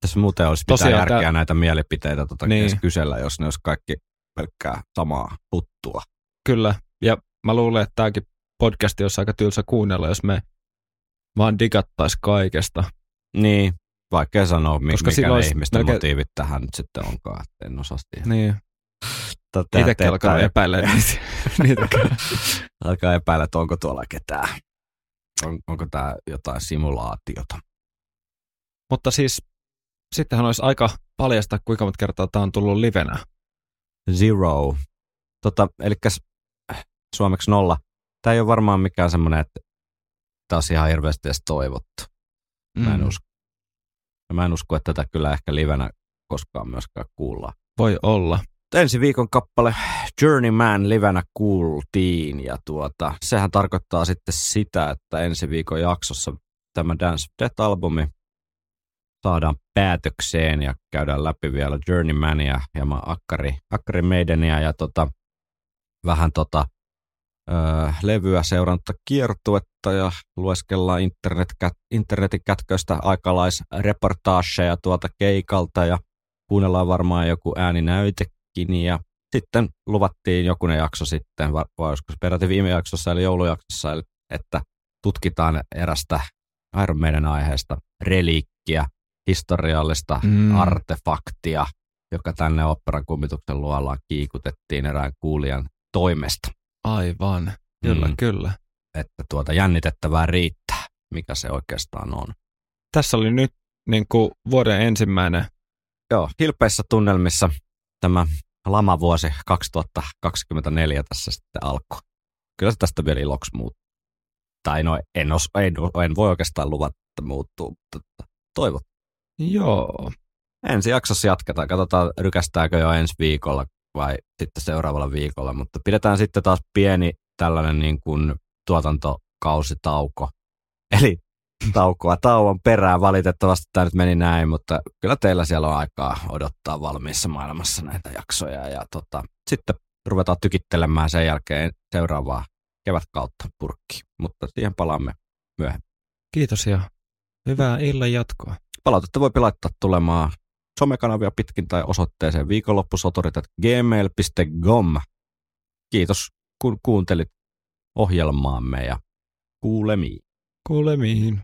Tässä muuten olisi Tosiaan järkeä tää- näitä mielipiteitä tota Niin. kysellä, jos ne olisi kaikki pelkkää samaa puttua. kyllä. Ja mä luulen, että tämäkin podcast olisi aika tylsä kuunnella, jos me vaan digattais kaikesta. Niin, vaikea sanoa, mi- Koska mikä ne ihmisten melkein- motiivit tähän nyt sitten onkaan, että en osaa siihen. Niin, Mutta itsekin alkanut epäillä [laughs] niitäkään. alkaa epäillä, että onko tuolla ketään. on, onko tämä jotain simulaatiota. Mutta siis sittenhän olisi aika paljasta, kuinka monta kertaa tämä on tullut livenä. Zero. Tota, eli suomeksi nolla. Tämä ei ole varmaan mikään semmoinen, että olisi ihan hirveästi edes toivottu. Mä en, Mm, usko. Ja mä en usko, että tätä kyllä ehkä livenä koskaan myöskään kuullaan. Voi olla. Ensi viikon kappale Journeyman livenä kuultiin ja tuota, sehän tarkoittaa sitten sitä, että ensi viikon jaksossa tämä Dance of Death-albumi saadaan päätökseen ja käydään läpi vielä Journeymania ja mä Akkari, Akkari Maidenia ja tota, vähän tota, levyä seuranta kiertuetta ja lueskellaan internet, internetin kätköistä aikalaisreportaaseja tuolta keikalta ja kuunnellaan varmaan joku ääninäytekin ja sitten luvattiin jokunen jakso sitten, vai se peräti viime jaksossa eli joulujaksossa, eli että tutkitaan erästä Iron Maiden aiheesta reliikkiä, historiallista mm. artefaktia, joka tänne operan kummituksen luolaan kiikutettiin erään kuulijan toimesta. Aivan. Kyllä, Mm. kyllä. Että tuota jännitettävää riittää, mikä se oikeastaan on. Tässä oli nyt niin kuin vuoden ensimmäinen. Joo, hilpeissä tunnelmissa tämä lamavuosi 2024 tässä sitten alkoi. Kyllä se tästä vielä iloksi muuttuu. Tai no, en, os, en, en voi oikeastaan luvata, että muuttuu, mutta toivot. Joo. Ensi jaksossa jatketaan. Katsotaan, rykästääkö jo ensi viikolla vai sitten seuraavalla viikolla. Mutta pidetään sitten taas pieni tällainen niin kuin tuotantokausitauko. [laughs] Eli taukoa tauon perään. Valitettavasti tämä nyt meni näin, mutta kyllä teillä siellä on aikaa odottaa valmiissa maailmassa näitä jaksoja. Ja tota, sitten ruvetaan tykittelemään sen jälkeen seuraavaa kevätkautta purkkiin. Mutta siihen palaamme myöhemmin. Kiitos ja hyvää illan jatkoa. Palautetta voi laittaa tulemaan somekanavia pitkin tai osoitteeseen viikonloppusoturit.gmail.com. Kiitos kun kuuntelit ohjelmaamme ja kuulemiin. Kuulemiin.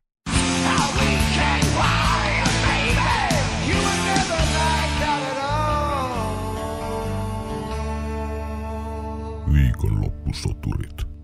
Viikonloppusoturit.